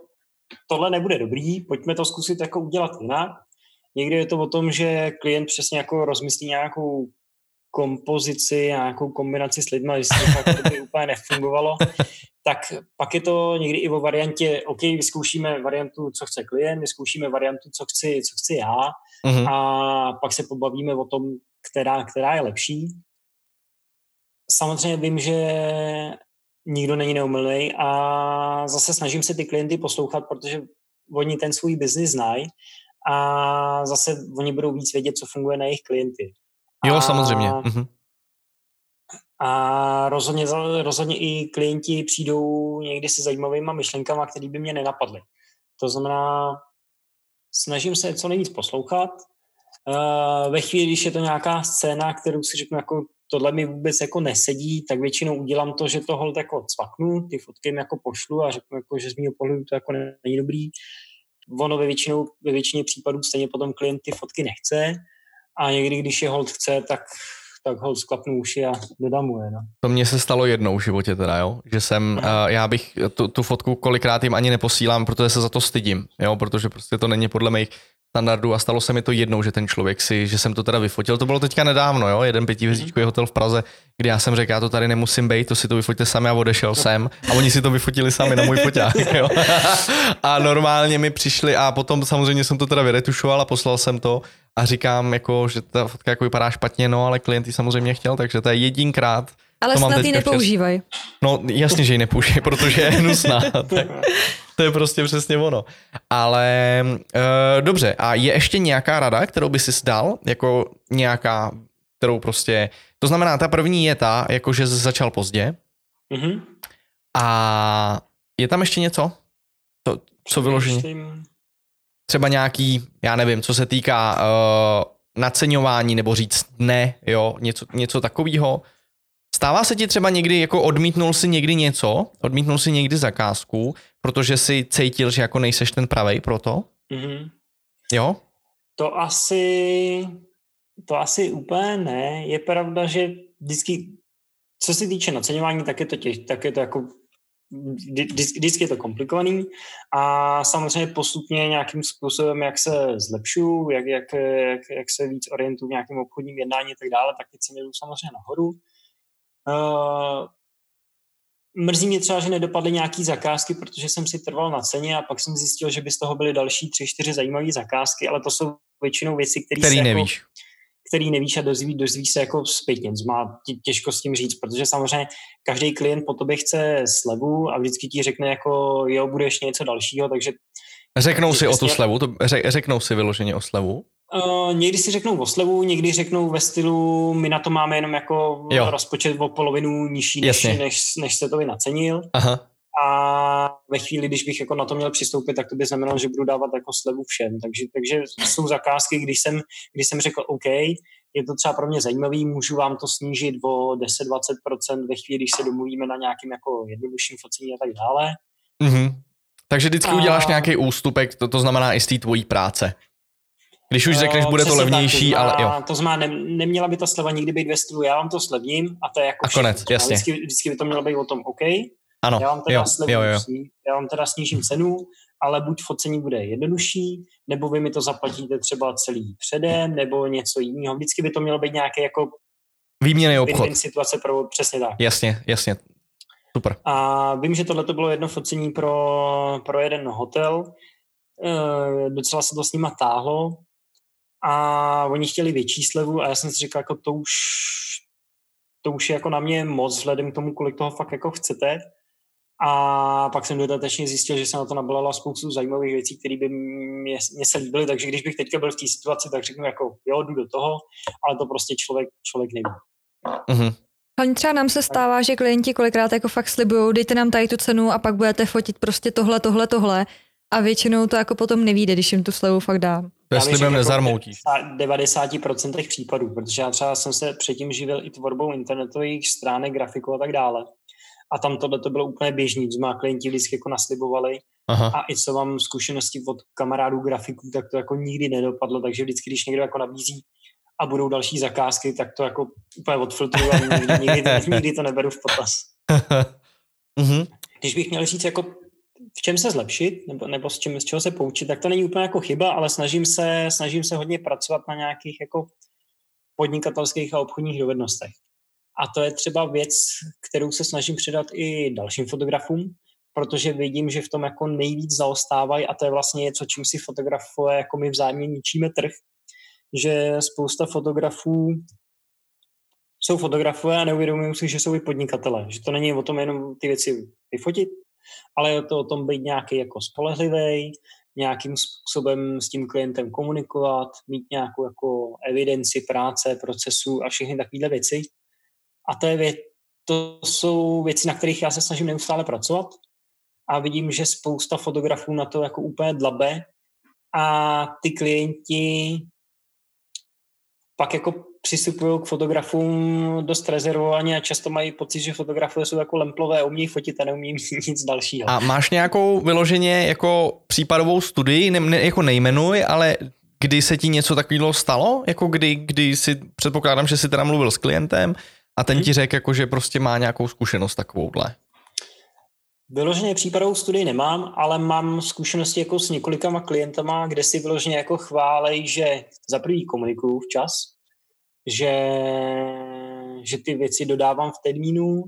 tohle nebude dobrý, pojďme to zkusit jako udělat jinak. Někdy je to o tom, že klient přesně jako rozmyslí nějakou kompozici, nějakou kombinaci s lidmi, jestli to by úplně nefungovalo, tak pak je to někdy i o variantě, OK, vyzkoušíme variantu, co chce klient, vyzkoušíme variantu, co chci, co chci já mm-hmm. a pak se pobavíme o tom, která, která je lepší. Samozřejmě vím, že nikdo není neumilný a zase snažím se ty klienty poslouchat, protože oni ten svůj biznis znají a zase oni budou víc vědět, co funguje na jejich klienty. Jo, a, samozřejmě. Mhm. A rozhodně, rozhodně i klienti přijdou někdy se zajímavými myšlenkami, které by mě nenapadly. To znamená, snažím se co nejvíc poslouchat. Uh, ve chvíli, když je to nějaká scéna, kterou si řeknu, jako tohle mi vůbec jako nesedí, tak většinou udělám to, že to hold jako cvaknu, ty fotky jako pošlu a řeknu, jako, že z mého pohledu to jako není dobrý ono ve, většinou, ve většině případů stejně potom klient ty fotky nechce a někdy, když je hold chce, tak tak ho sklapnu uši a dodám mu je. No. To mně se stalo jednou v životě teda, jo? že jsem, uh, já bych tu, tu fotku kolikrát jim ani neposílám, protože se za to stydím, jo? protože prostě to není podle mých standardů a stalo se mi to jednou, že ten člověk si, že jsem to teda vyfotil. To bylo teďka nedávno, jo? jeden pětihvězdičkový hotel v Praze, kdy já jsem řekl, já to tady nemusím být, to si to vyfotíte sami a odešel jsem a oni si to vyfotili sami na můj foťák. Jo? a normálně mi přišli a potom samozřejmě jsem to teda vyretušoval a poslal jsem to a říkám, jako, že ta fotka jako vypadá špatně, no ale klient ji samozřejmě chtěl, takže to je jedinkrát, ale to snad ji nepoužívají. No jasně, že ji nepoužívají, protože je hnusná. tak to je prostě přesně ono. Ale uh, dobře, a je ještě nějaká rada, kterou by si dal, jako nějaká, kterou prostě, to znamená, ta první je ta, jako že začal pozdě. Mm-hmm. A je tam ještě něco? To, co vyložení? Třeba nějaký, já nevím, co se týká uh, naceňování nebo říct ne, jo, něco, něco takového. Stává se ti třeba někdy, jako odmítnul si někdy něco, odmítnul si někdy zakázku, protože si cítil, že jako nejseš ten pravej pro to? Mm-hmm. Jo? To asi, to asi úplně ne. Je pravda, že vždycky co se týče naceňování, tak je to, těž, tak je to jako vždycky je to komplikovaný a samozřejmě postupně nějakým způsobem, jak se zlepšuju, jak, jak, jak, jak se víc orientuju v nějakém obchodním jednání a tak dále, tak ty ceny jdou samozřejmě nahoru. Uh, mrzí mě třeba, že nedopadly nějaký zakázky, protože jsem si trval na ceně a pak jsem zjistil, že by z toho byly další tři, čtyři zajímavé zakázky, ale to jsou většinou věci, které který nevíš. Jako, který nevíš a dozví, dozví se jako zpětně. Má těžko s tím říct, protože samozřejmě každý klient po tobě chce slevu a vždycky ti řekne jako jo, budeš něco dalšího, takže Řeknou si o tu slevu, to, řeknou si vyloženě o slevu? Uh, někdy si řeknou o slevu, někdy řeknou ve stylu, my na to máme jenom jako jo. rozpočet o polovinu nižší, než, než, než se to by nacenil. Aha. A ve chvíli, když bych jako na to měl přistoupit, tak to by znamenalo, že budu dávat jako slevu všem. Takže, takže jsou zakázky, když jsem, když jsem řekl OK, je to třeba pro mě zajímavý, můžu vám to snížit o 10-20% ve chvíli, když se domluvíme na nějakým jako jednodušším focení a tak dále. Mm-hmm. Takže vždycky a... uděláš nějaký ústupek, to, to znamená i z té tvojí práce. Když už řekneš, bude to levnější, tak, to znamená, ale jo. To znamená, ne, neměla by ta sleva nikdy být ve stylu, já vám to slevním a to je jako A konec, jasně. Vždycky, vždycky by to mělo být o tom, OK, ano, já vám teda, jo, slevu, jo, jo. já vám teda snížím cenu, ale buď focení bude jednodušší, nebo vy mi to zaplatíte třeba celý předem, nebo něco jiného. Vždycky by to mělo být nějaký jako Výměný obchod. situace pro, přesně tak. Jasně, jasně. Super. A vím, že tohle to bylo jedno focení pro, pro jeden hotel. E, docela se to s nima táhlo a oni chtěli větší slevu a já jsem si říkal, jako to už, to už je jako na mě moc vzhledem k tomu, kolik toho fakt jako chcete. A pak jsem dodatečně zjistil, že se na to nabalala spoustu zajímavých věcí, které by mě, mě se líbily, takže když bych teďka byl v té situaci, tak řeknu jako jo, jdu do toho, ale to prostě člověk, člověk neví. Mm-hmm. Hlavně třeba nám se stává, že klienti kolikrát jako fakt slibují, dejte nám tady tu cenu a pak budete fotit prostě tohle, tohle, tohle a většinou to jako potom nevíde, když jim tu slevu fakt dám. To je slibem nezarmoutíš. V 90% případů, protože já třeba jsem se předtím živil i tvorbou internetových stránek, grafiku a tak dále. A tam tohle to bylo úplně běžný, že má klienti vždycky jako naslibovali. Aha. A i co mám zkušenosti od kamarádů grafiků, tak to jako nikdy nedopadlo, takže vždycky, když někdo jako nabízí a budou další zakázky, tak to jako úplně odfiltruju a nikdy, nikdy, to, nikdy to neberu v potaz. Mhm. Když bych měl říct, jako v čem se zlepšit, nebo, nebo s, čím, z čeho se poučit, tak to není úplně jako chyba, ale snažím se, snažím se hodně pracovat na nějakých jako podnikatelských a obchodních dovednostech. A to je třeba věc, kterou se snažím předat i dalším fotografům, protože vidím, že v tom jako nejvíc zaostávají a to je vlastně něco, čím si fotografové jako my vzájemně ničíme trh, že spousta fotografů jsou fotografové a neuvědomují si, že jsou i podnikatele, že to není o tom jenom ty věci vyfotit, ale je to o tom být nějaký jako spolehlivý, nějakým způsobem s tím klientem komunikovat, mít nějakou jako evidenci práce, procesu a všechny takovéhle věci. A to, je věc, to jsou věci, na kterých já se snažím neustále pracovat a vidím, že spousta fotografů na to jako úplně dlabe a ty klienti pak jako přistupují k fotografům dost rezervovaně a často mají pocit, že fotografové jsou jako lemplové, umí fotit a neumí nic dalšího. A máš nějakou vyloženě jako případovou studii, ne, ne, jako nejmenuj, ale kdy se ti něco takového stalo? Jako kdy, kdy si, předpokládám, že jsi teda mluvil s klientem a ten hmm. ti řekl, jako, že prostě má nějakou zkušenost takovouhle. Vyloženě případovou studii nemám, ale mám zkušenosti jako s několikama klientama, kde si vyloženě jako chválej, že za prvý komunikuju včas, že, že ty věci dodávám v termínu,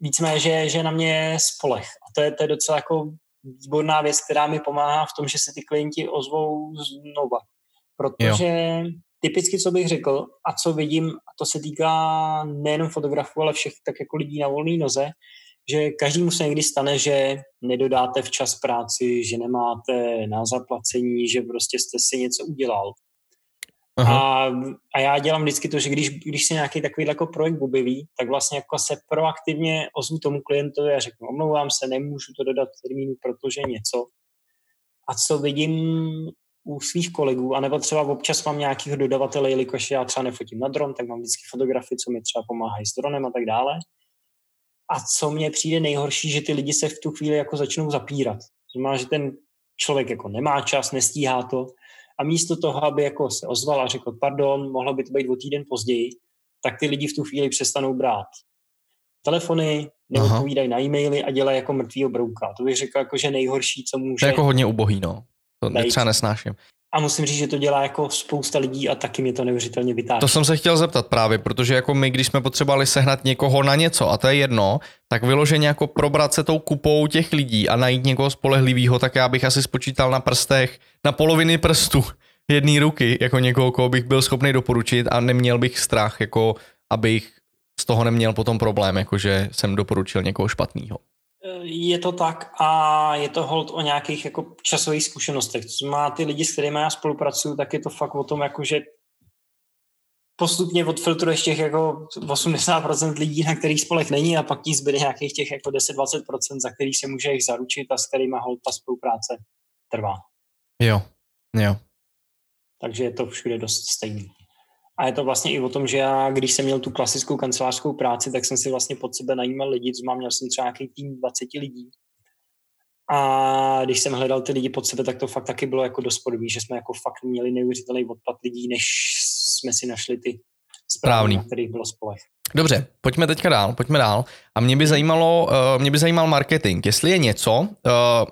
víceméně, že, že na mě spolech. A to je, to je docela jako výborná věc, která mi pomáhá v tom, že se ty klienti ozvou znova. Protože jo. Typicky, co bych řekl a co vidím, a to se týká nejenom fotografů, ale všech tak jako lidí na volné noze, že každému se někdy stane, že nedodáte včas práci, že nemáte na zaplacení, že prostě jste si něco udělal. A, a já dělám vždycky to, že když, když se nějaký takový jako projekt objeví, tak vlastně jako se proaktivně ozvu tomu klientovi a řeknu, omlouvám se, nemůžu to dodat v termínu, protože něco. A co vidím u svých kolegů, anebo třeba občas mám nějakého dodavatele, jelikož já třeba nefotím na dron, tak mám vždycky fotografii, co mi třeba pomáhají s dronem a tak dále. A co mně přijde nejhorší, že ty lidi se v tu chvíli jako začnou zapírat. Znamená, že ten člověk jako nemá čas, nestíhá to a místo toho, aby jako se ozval a řekl, pardon, mohlo by to být o týden později, tak ty lidi v tu chvíli přestanou brát telefony, neodpovídají na e-maily a dělají jako mrtvýho brouka. To bych řekl jako, že nejhorší, co může... To je jako hodně ubohý, no. To třeba nesnáším. A musím říct, že to dělá jako spousta lidí a taky mě to neuvěřitelně vytáčí. To jsem se chtěl zeptat právě, protože jako my, když jsme potřebovali sehnat někoho na něco, a to je jedno, tak vyloženě jako probrat se tou kupou těch lidí a najít někoho spolehlivého, tak já bych asi spočítal na prstech, na poloviny prstů jedné ruky, jako někoho, koho bych byl schopný doporučit a neměl bych strach, jako abych z toho neměl potom problém, jakože jsem doporučil někoho špatného. Je to tak a je to hold o nějakých jako časových zkušenostech. Co má ty lidi, s kterými já spolupracuju, tak je to fakt o tom, jako že postupně odfiltruješ těch jako 80% lidí, na kterých spolech není a pak ti zbyde nějakých těch jako 10-20%, za kterých se může jich zaručit a s kterými hold ta spolupráce trvá. Jo, jo. Takže je to všude dost stejný. A je to vlastně i o tom, že já, když jsem měl tu klasickou kancelářskou práci, tak jsem si vlastně pod sebe najímal lidi, co mám, měl jsem třeba nějaký tým 20 lidí. A když jsem hledal ty lidi pod sebe, tak to fakt taky bylo jako dost podobný, že jsme jako fakt měli neuvěřitelný odpad lidí, než jsme si našli ty správný, na kterých bylo spolech. Dobře, pojďme teďka dál, pojďme dál. A mě by zajímalo, uh, mě by zajímal marketing, jestli je něco, uh,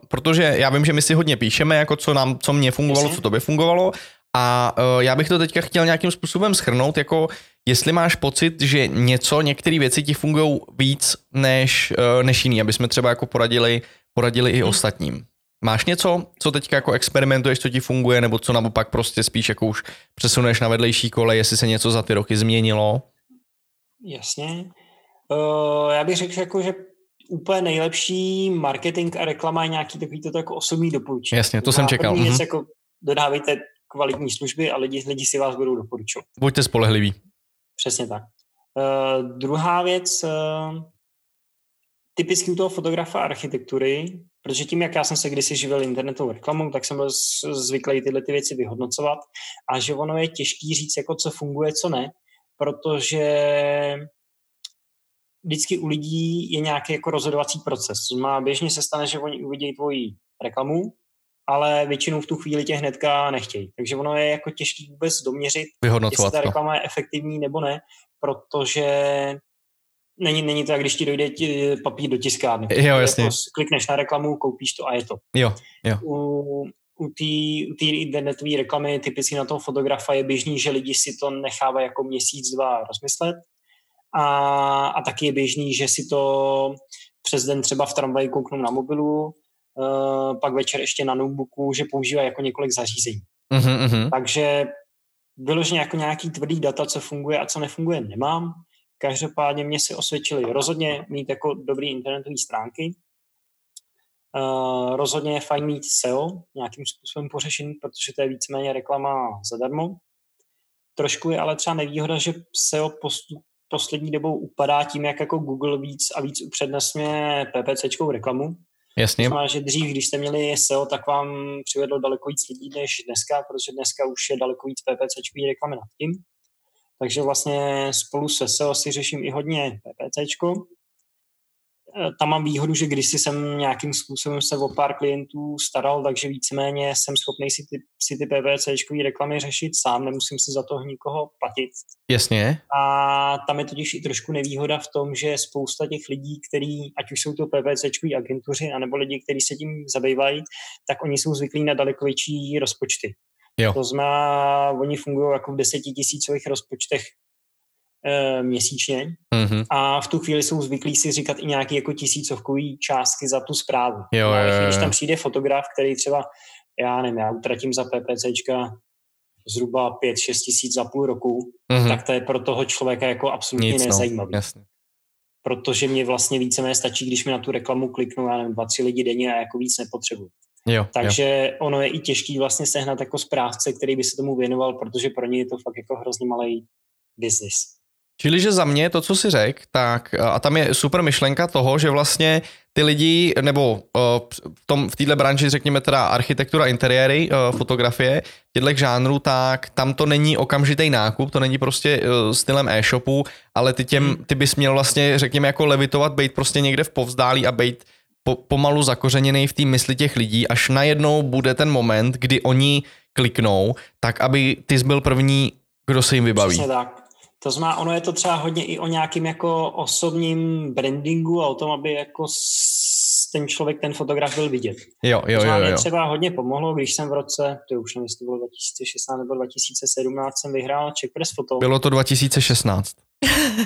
protože já vím, že my si hodně píšeme, jako co nám, co mě fungovalo, co tobě fungovalo, a uh, já bych to teďka chtěl nějakým způsobem schrnout, jako jestli máš pocit, že něco, některé věci ti fungují víc než, uh, než jiný, aby jsme třeba jako poradili, poradili i hmm. ostatním. Máš něco, co teďka jako experimentuješ, co ti funguje, nebo co naopak prostě spíš jako už přesuneš na vedlejší kole, jestli se něco za ty roky změnilo? Jasně. Uh, já bych řekl, jako, že úplně nejlepší marketing a reklama je nějaký takový to jako osobní doporučení. Jasně, to jsem čekal. Věc, mm-hmm. jako dodávejte kvalitní služby a lidi, lidi si vás budou doporučovat. Buďte spolehliví. Přesně tak. Uh, druhá věc, uh, typicky u toho fotografa architektury, protože tím, jak já jsem se kdysi živil internetovou reklamou, tak jsem byl zvyklý tyhle ty věci vyhodnocovat a že ono je těžký říct, jako co funguje, co ne, protože vždycky u lidí je nějaký jako rozhodovací proces. Má běžně se stane, že oni uvidí tvoji reklamu, ale většinou v tu chvíli tě hnedka nechtějí. Takže ono je jako těžký vůbec doměřit, jestli ta reklama je efektivní nebo ne, protože není, není to, jak když ti dojde ti papír do tiskárny. Jo, jasně. Jako klikneš na reklamu, koupíš to a je to. Jo, jo. U, u té internetové reklamy typicky na toho fotografa je běžný, že lidi si to nechávají jako měsíc, dva rozmyslet a, a taky je běžný, že si to přes den třeba v tramvaji kouknou na mobilu, pak večer ještě na notebooku, že používají jako několik zařízení. Mm-hmm. Takže vyloženě jako nějaký tvrdý data, co funguje a co nefunguje, nemám. Každopádně mě se osvědčili rozhodně mít jako dobrý internetové stránky. Uh, rozhodně je fajn mít SEO nějakým způsobem pořešený, protože to je víceméně reklama zadarmo. Trošku je ale třeba nevýhoda, že SEO postup, poslední dobou upadá tím, jak jako Google víc a víc upřednostňuje PPCčkou reklamu. Jasně. To znamená, že dřív, když jste měli SEO, tak vám přivedlo daleko víc lidí než dneska, protože dneska už je daleko víc PPCčkový reklamy nad tím. Takže vlastně spolu se SEO si řeším i hodně PPCčko. E, tam mám výhodu, že když jsem nějakým způsobem se o pár klientů staral, takže víceméně jsem schopný si ty, si ty PPCčkové reklamy řešit sám, nemusím si za to nikoho platit. Jasně. A tam je totiž i trošku nevýhoda v tom, že spousta těch lidí, který, ať už jsou to PPCčkoví agentuři, anebo lidi, kteří se tím zabývají, tak oni jsou zvyklí na daleko větší rozpočty. Jo. To znamená, oni fungují jako v desetitisícových rozpočtech e, měsíčně mm-hmm. a v tu chvíli jsou zvyklí si říkat i nějaké jako tisícovkový částky za tu zprávu. Jo, jo, jo, Když tam přijde fotograf, který třeba, já nevím, já utratím za PPCčka zhruba 5-6 tisíc za půl roku, mm-hmm. tak to je pro toho člověka jako absolutně Nic, no. nezajímavé. No, jasně. Protože mě vlastně víceméně stačí, když mi na tu reklamu kliknu, já nevím, dva, tři lidi denně a jako víc nepotřebuji. Jo, Takže jo. ono je i těžký vlastně sehnat jako správce, který by se tomu věnoval, protože pro ně je to fakt jako hrozně malý biznis. Čili, že za mě to, co si řekl, tak a tam je super myšlenka toho, že vlastně ty lidi, nebo v, tom, v této branži, řekněme teda architektura, interiéry, fotografie, těchto žánrů, tak tam to není okamžitý nákup, to není prostě stylem e-shopu, ale ty, těm, hmm. ty bys měl vlastně, řekněme, jako levitovat, být prostě někde v povzdálí a být po, pomalu zakořeněný v té mysli těch lidí, až najednou bude ten moment, kdy oni kliknou, tak aby ty jsi byl první, kdo se jim vybaví. Přesně tak. To znamená, ono je to třeba hodně i o nějakým jako osobním brandingu a o tom, aby jako ten člověk, ten fotograf byl vidět. Jo, jo, jo, jo, jo. třeba hodně pomohlo, když jsem v roce, to už nevím, jestli to bylo 2016 nebo 2017, jsem vyhrál Czech Press Photo. Bylo to 2016.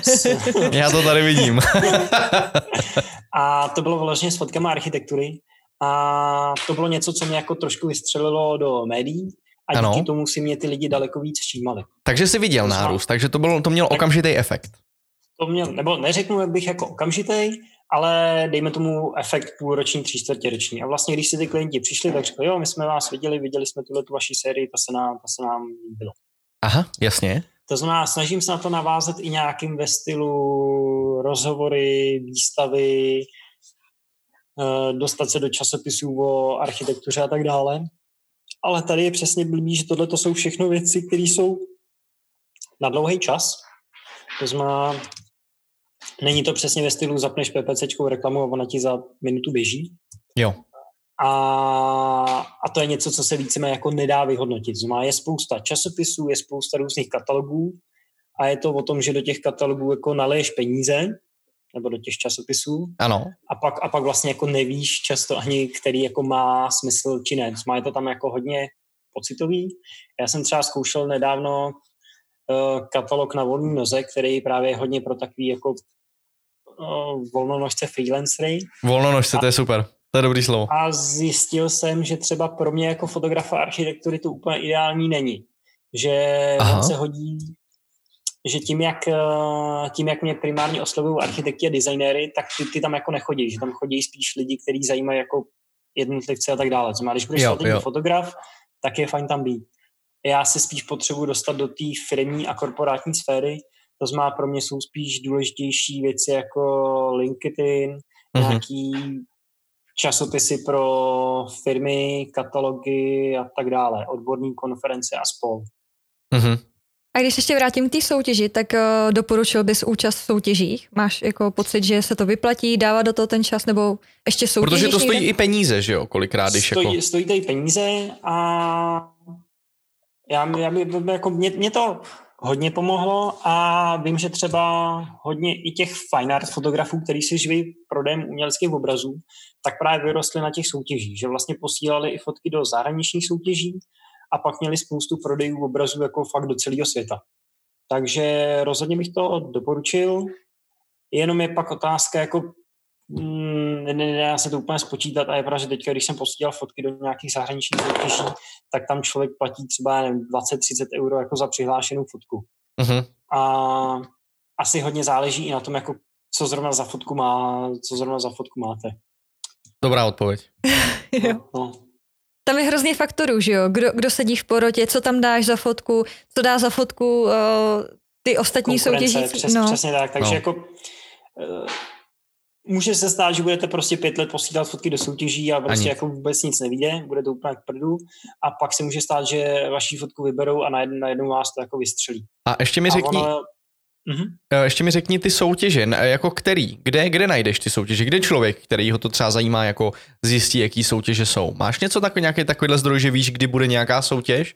Já to tady vidím. a to bylo vlastně s fotkama architektury. A to bylo něco, co mě jako trošku vystřelilo do médií a díky ano. tomu si mě ty lidi daleko víc všímali. Takže jsi viděl to nárůst, takže to, bylo, to mělo tak, okamžitý efekt. To měl, nebo neřeknu, jak bych jako okamžitý, ale dejme tomu efekt půlroční, tři čtvrtěroční. A vlastně, když si ty klienti přišli, tak řekli, jo, my jsme vás viděli, viděli jsme tuhle tu vaši sérii, to se nám, to se nám líbilo. Aha, jasně. To znamená, snažím se na to navázat i nějakým ve stylu rozhovory, výstavy, eh, dostat se do časopisů o architektuře a tak dále. Ale tady je přesně blbý, že tohle to jsou všechno věci, které jsou na dlouhý čas. To znamená, není to přesně ve stylu zapneš PPCčkou reklamu a ona ti za minutu běží. Jo. A, a to je něco, co se víceméně jako nedá vyhodnotit. Znamená, je spousta časopisů, je spousta různých katalogů a je to o tom, že do těch katalogů jako naleješ peníze, nebo do těch časopisů. Ano. A pak, a pak vlastně jako nevíš často ani, který jako má smysl či ne. Má je to tam jako hodně pocitový. Já jsem třeba zkoušel nedávno uh, katalog na volný noze, který právě je hodně pro takový jako uh, volnonožce freelancery. Volnonožce, to je super. To je dobrý slovo. A zjistil jsem, že třeba pro mě jako fotografa architektury to úplně ideální není. Že on se hodí že tím jak, eh, tím, jak mě primárně oslovují architekti a designéry, tak ty, ty tam jako nechodí, že tam chodí spíš lidi, kteří zajímají jako jednotlivce a tak dále. Znamená, když budeš fotograf, tak je fajn tam být. Já se spíš potřebuji dostat do té firmní a korporátní sféry, to znamená pro mě jsou spíš důležitější věci jako LinkedIn, mm-hmm. nějaký časopisy pro firmy, katalogy a tak dále, odborní konference a spol. Mm-hmm. A když ještě vrátím k té soutěži, tak uh, doporučil bys účast v soutěžích? Máš jako pocit, že se to vyplatí, dává do toho ten čas, nebo ještě soutěžíš Protože to stojí někde? i peníze, že jo, kolikrát, když stojí, jako... Stojí to i peníze a já, já by, by, jako mě, mě to hodně pomohlo a vím, že třeba hodně i těch fine art fotografů, který si živí prodejem uměleckých obrazů, tak právě vyrostly na těch soutěžích, že vlastně posílali i fotky do zahraničních soutěží a pak měli spoustu prodejů obrazů jako fakt do celého světa. Takže rozhodně bych to doporučil. Jenom je pak otázka, jako mm, nedá se to úplně spočítat a je pravda, že teďka, když jsem posílal fotky do nějakých zahraničních soutěží, tak tam člověk platí třeba 20-30 euro jako za přihlášenou fotku. Uh-huh. A asi hodně záleží i na tom, jako co zrovna za fotku má, co zrovna za fotku máte. Dobrá odpověď. no, no tam je hrozně faktorů, že jo? Kdo, kdo sedí v porotě, co tam dáš za fotku, co dá za fotku uh, ty ostatní soutěžící. Přes, no. Přesně tak, takže no. jako uh, může se stát, že budete prostě pět let posílat fotky do soutěží a prostě jako vůbec nic nevíde, bude to úplně k prdu a pak se může stát, že vaši fotku vyberou a najednou, najednou vás to jako vystřelí. A ještě mi řekni, ono, Mm-hmm. Ještě mi řekni ty soutěže, jako který, kde, kde najdeš ty soutěže, kde člověk, který ho to třeba zajímá, jako zjistí, jaký soutěže jsou. Máš něco takový, nějaký takovýhle zdroj, že víš, kdy bude nějaká soutěž?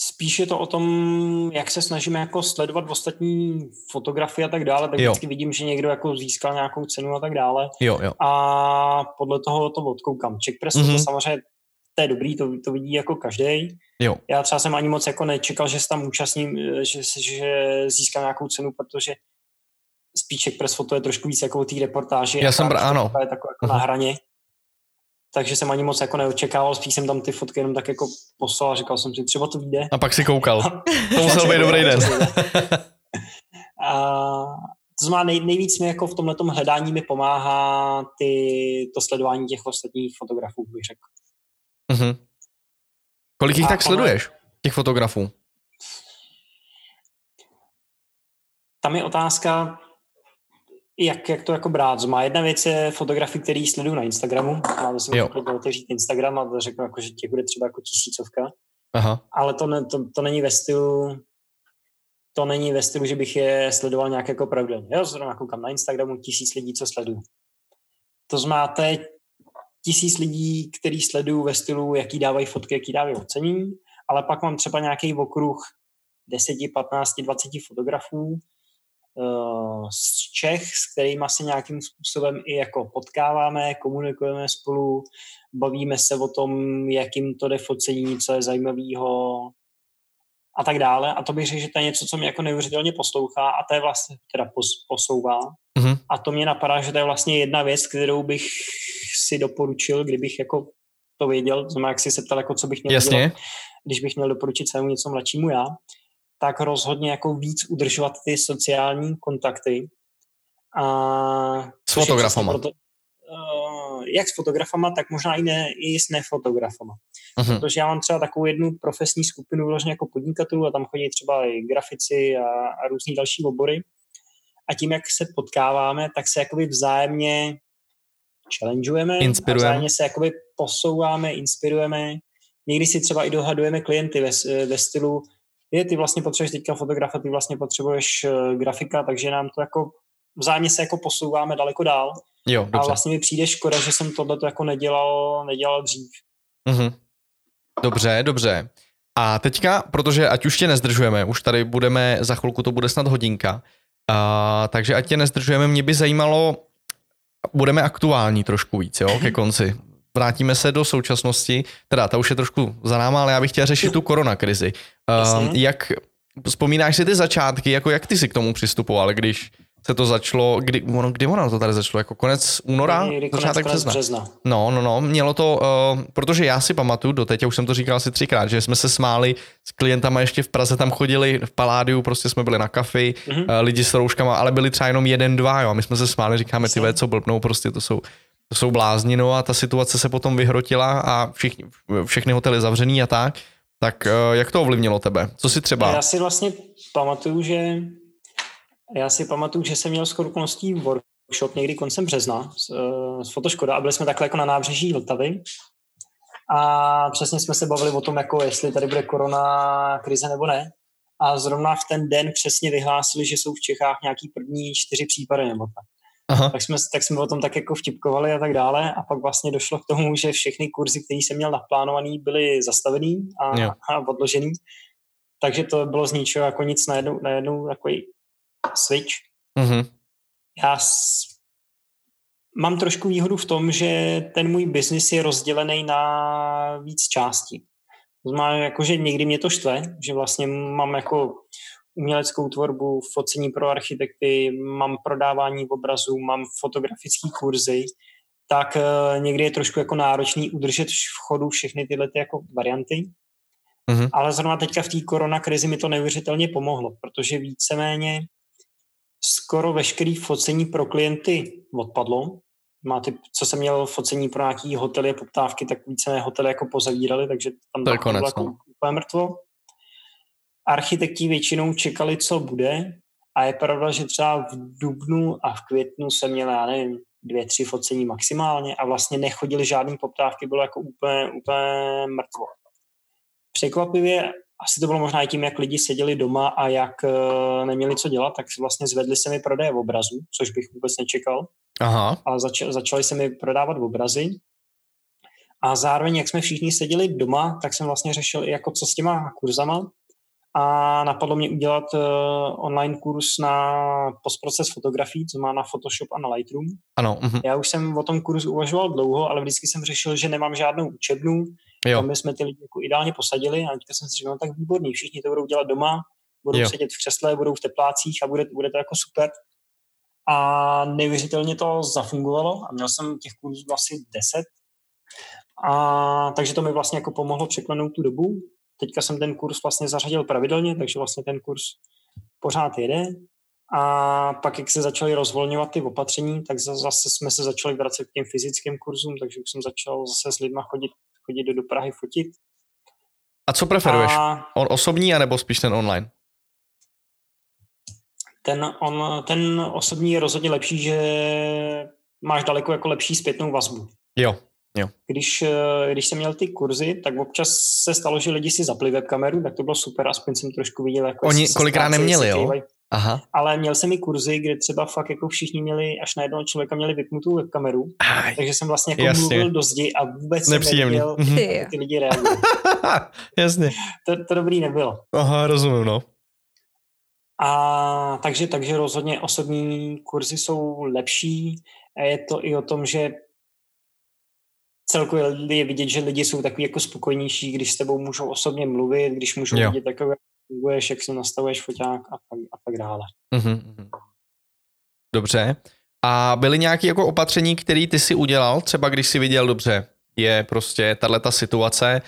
Spíš je to o tom, jak se snažíme jako sledovat ostatní fotografie a tak dále, tak jo. vždycky vidím, že někdo jako získal nějakou cenu a tak dále. Jo, jo. A podle toho to odkoukám. Check Press mm-hmm. to samozřejmě to je dobrý, to, to vidí jako každý. Jo. Já třeba jsem ani moc jako nečekal, že se tam účastním, že, že získám nějakou cenu, protože spíček press foto je trošku víc jako o té reportáži. Já jsem, ano. Je jako uh-huh. na hraně. Takže jsem ani moc jako neočekával, spíš jsem tam ty fotky jenom tak jako poslal a říkal jsem si, třeba to vyjde. A pak si koukal. to musel být dobrý den. a, to znamená, nej, nejvíc mi jako v tomhle hledání mi pomáhá ty, to sledování těch ostatních fotografů, bych řekl. Uh-huh. Kolik jich tak sleduješ, těch fotografů? Tam je otázka, jak, jak to jako brát. Má jedna věc je fotografii, který sleduju na Instagramu. Já jsem otevřít Instagram a řeknu, jako, že těch bude třeba jako tisícovka. Aha. Ale to, ne, to, to, není ve stylu to není ve stylu, že bych je sledoval nějak jako pravidelně. Jo, zrovna koukám na Instagramu tisíc lidí, co sleduju. To znamená, teď tisíc lidí, který sledují ve stylu, jaký dávají fotky, jaký dávají ocenění, ale pak mám třeba nějaký okruh 10, 15, 20 fotografů uh, z Čech, s kterými se nějakým způsobem i jako potkáváme, komunikujeme spolu, bavíme se o tom, jakým to jde focení, co je zajímavého a tak dále. A to bych řekl, že to je něco, co mě jako neuvěřitelně poslouchá a to je vlastně teda pos, posouvá. Mm-hmm. A to mě napadá, že to je vlastně jedna věc, kterou bych si doporučil, kdybych jako to věděl, znamená, jak jsi se ptal, jako co bych měl Jasně. dělat, když bych měl doporučit svému něco mladšímu já, tak rozhodně jako víc udržovat ty sociální kontakty. A s fotografama. Proto, uh, jak s fotografama, tak možná i, ne, i s nefotografama. Uh-huh. Protože já mám třeba takovou jednu profesní skupinu vložně jako podnikatelů a tam chodí třeba i grafici a, a různý další obory. A tím, jak se potkáváme, tak se jakoby vzájemně challengeujeme, inspirujeme. a vzájemně se jakoby posouváme, inspirujeme. Někdy si třeba i dohadujeme klienty ve, ve stylu, je, ty vlastně potřebuješ teďka fotografa, ty vlastně potřebuješ uh, grafika, takže nám to jako vzájemně se jako posouváme daleko dál. Jo, dobře. A vlastně mi přijde škoda, že jsem tohle jako nedělal, nedělal dřív. Mm-hmm. Dobře, dobře. A teďka, protože ať už tě nezdržujeme, už tady budeme, za chvilku to bude snad hodinka, uh, takže ať tě nezdržujeme, mě by zajímalo, budeme aktuální trošku víc, jo, ke konci. Vrátíme se do současnosti, teda ta už je trošku za náma, ale já bych chtěl řešit tu koronakrizi. Uh, jak vzpomínáš si ty začátky, jako jak ty si k tomu přistupoval, když se to začalo, kdy, ono, kdy ono to tady začalo, jako konec února? Kdy, začátek konec března. března. No, no, no, mělo to, uh, protože já si pamatuju doteď, já už jsem to říkal asi třikrát, že jsme se smáli s klientama ještě v Praze, tam chodili v Paládiu, prostě jsme byli na kafi, mm-hmm. uh, lidi s rouškama, ale byli třeba jenom jeden, dva, jo, a my jsme se smáli, říkáme, ty co blbnou, prostě to jsou, to jsou blázni, no a ta situace se potom vyhrotila a všichni, všechny hotely zavřený a tak. Tak uh, jak to ovlivnilo tebe? Co si třeba? Já si vlastně pamatuju, že já si pamatuju, že jsem měl skoro okolností workshop někdy koncem března s, uh, s Fotoškoda a byli jsme takhle jako na nábřeží Vltavy a přesně jsme se bavili o tom, jako jestli tady bude korona krize nebo ne. A zrovna v ten den přesně vyhlásili, že jsou v Čechách nějaký první čtyři případy nebo tak. Aha. Tak, jsme, tak jsme o tom tak jako vtipkovali a tak dále a pak vlastně došlo k tomu, že všechny kurzy, které jsem měl naplánovaný, byly zastavený a, a odložený. Takže to bylo z ničeho jako nic najednou, najednou takový switch. Mm-hmm. Já s... mám trošku výhodu v tom, že ten můj biznis je rozdělený na víc částí. To znamená, jako, že někdy mě to štve, že vlastně mám jako uměleckou tvorbu, focení pro architekty, mám prodávání obrazů, mám fotografické kurzy, tak uh, někdy je trošku jako náročný udržet v chodu všechny tyhle ty jako varianty. Mm-hmm. Ale zrovna teďka v té korona krizi mi to neuvěřitelně pomohlo, protože víceméně skoro veškerý focení pro klienty odpadlo. Máte, co jsem měl focení pro nějaký hotely a poptávky, tak více hotely jako pozavírali, takže tam to, to konec, bylo jako no. úplně mrtvo. Architekti většinou čekali, co bude a je pravda, že třeba v dubnu a v květnu jsem měl, já nevím, dvě, tři focení maximálně a vlastně nechodili žádný poptávky, bylo jako úplně, úplně mrtvo. Překvapivě asi to bylo možná i tím, jak lidi seděli doma a jak uh, neměli co dělat, tak vlastně zvedli se mi prodeje v obrazu, což bych vůbec nečekal. Aha. A zač- začali se mi prodávat v obrazy. A zároveň, jak jsme všichni seděli doma, tak jsem vlastně řešil i jako co s těma kurzama. A napadlo mě udělat uh, online kurz na postproces fotografií, co má na Photoshop a na Lightroom. Ano. Uh-huh. Já už jsem o tom kurzu uvažoval dlouho, ale vždycky jsem řešil, že nemám žádnou učebnu, Jo. Tam jsme ty lidi jako ideálně posadili a teďka jsem si říkal, no tak výborný, všichni to budou dělat doma, budou jo. sedět v křesle, budou v teplácích a bude, bude to jako super. A neuvěřitelně to zafungovalo a měl jsem těch kurzů asi 10. A takže to mi vlastně jako pomohlo překlenout tu dobu. Teďka jsem ten kurz vlastně zařadil pravidelně, takže vlastně ten kurz pořád jede. A pak, jak se začaly rozvolňovat ty opatření, tak zase jsme se začali vracet k těm fyzickým kurzům, takže už jsem začal zase s lidma chodit chodit do Prahy fotit. A co preferuješ? A... On osobní, anebo spíš ten online? Ten, on, ten osobní je rozhodně lepší, že máš daleko jako lepší zpětnou vazbu. Jo, jo. Když, když jsem měl ty kurzy, tak občas se stalo, že lidi si zapli webkameru, tak to bylo super, aspoň jsem trošku viděl. Jako Oni kolikrát neměli, jo? Aha. Ale měl jsem i kurzy, kde třeba fakt jako všichni měli, až na jednoho člověka měli vypnutou webkameru, Aj, takže jsem vlastně jako jasně. mluvil do zdi a vůbec jsem nevěděl, jak ty lidi reagují. jasně. To, to dobrý nebylo. Aha, rozumím, no. A takže, takže rozhodně osobní kurzy jsou lepší. A je to i o tom, že celkově je vidět, že lidi jsou takový jako spokojnější, když s tebou můžou osobně mluvit, když můžou jo. vidět takové, funguješ, jak si nastavuješ foťák a tak, a tak dále. Mm-hmm. Dobře. A byly nějaké jako opatření, které ty si udělal, třeba když si viděl dobře, je prostě tahle ta situace,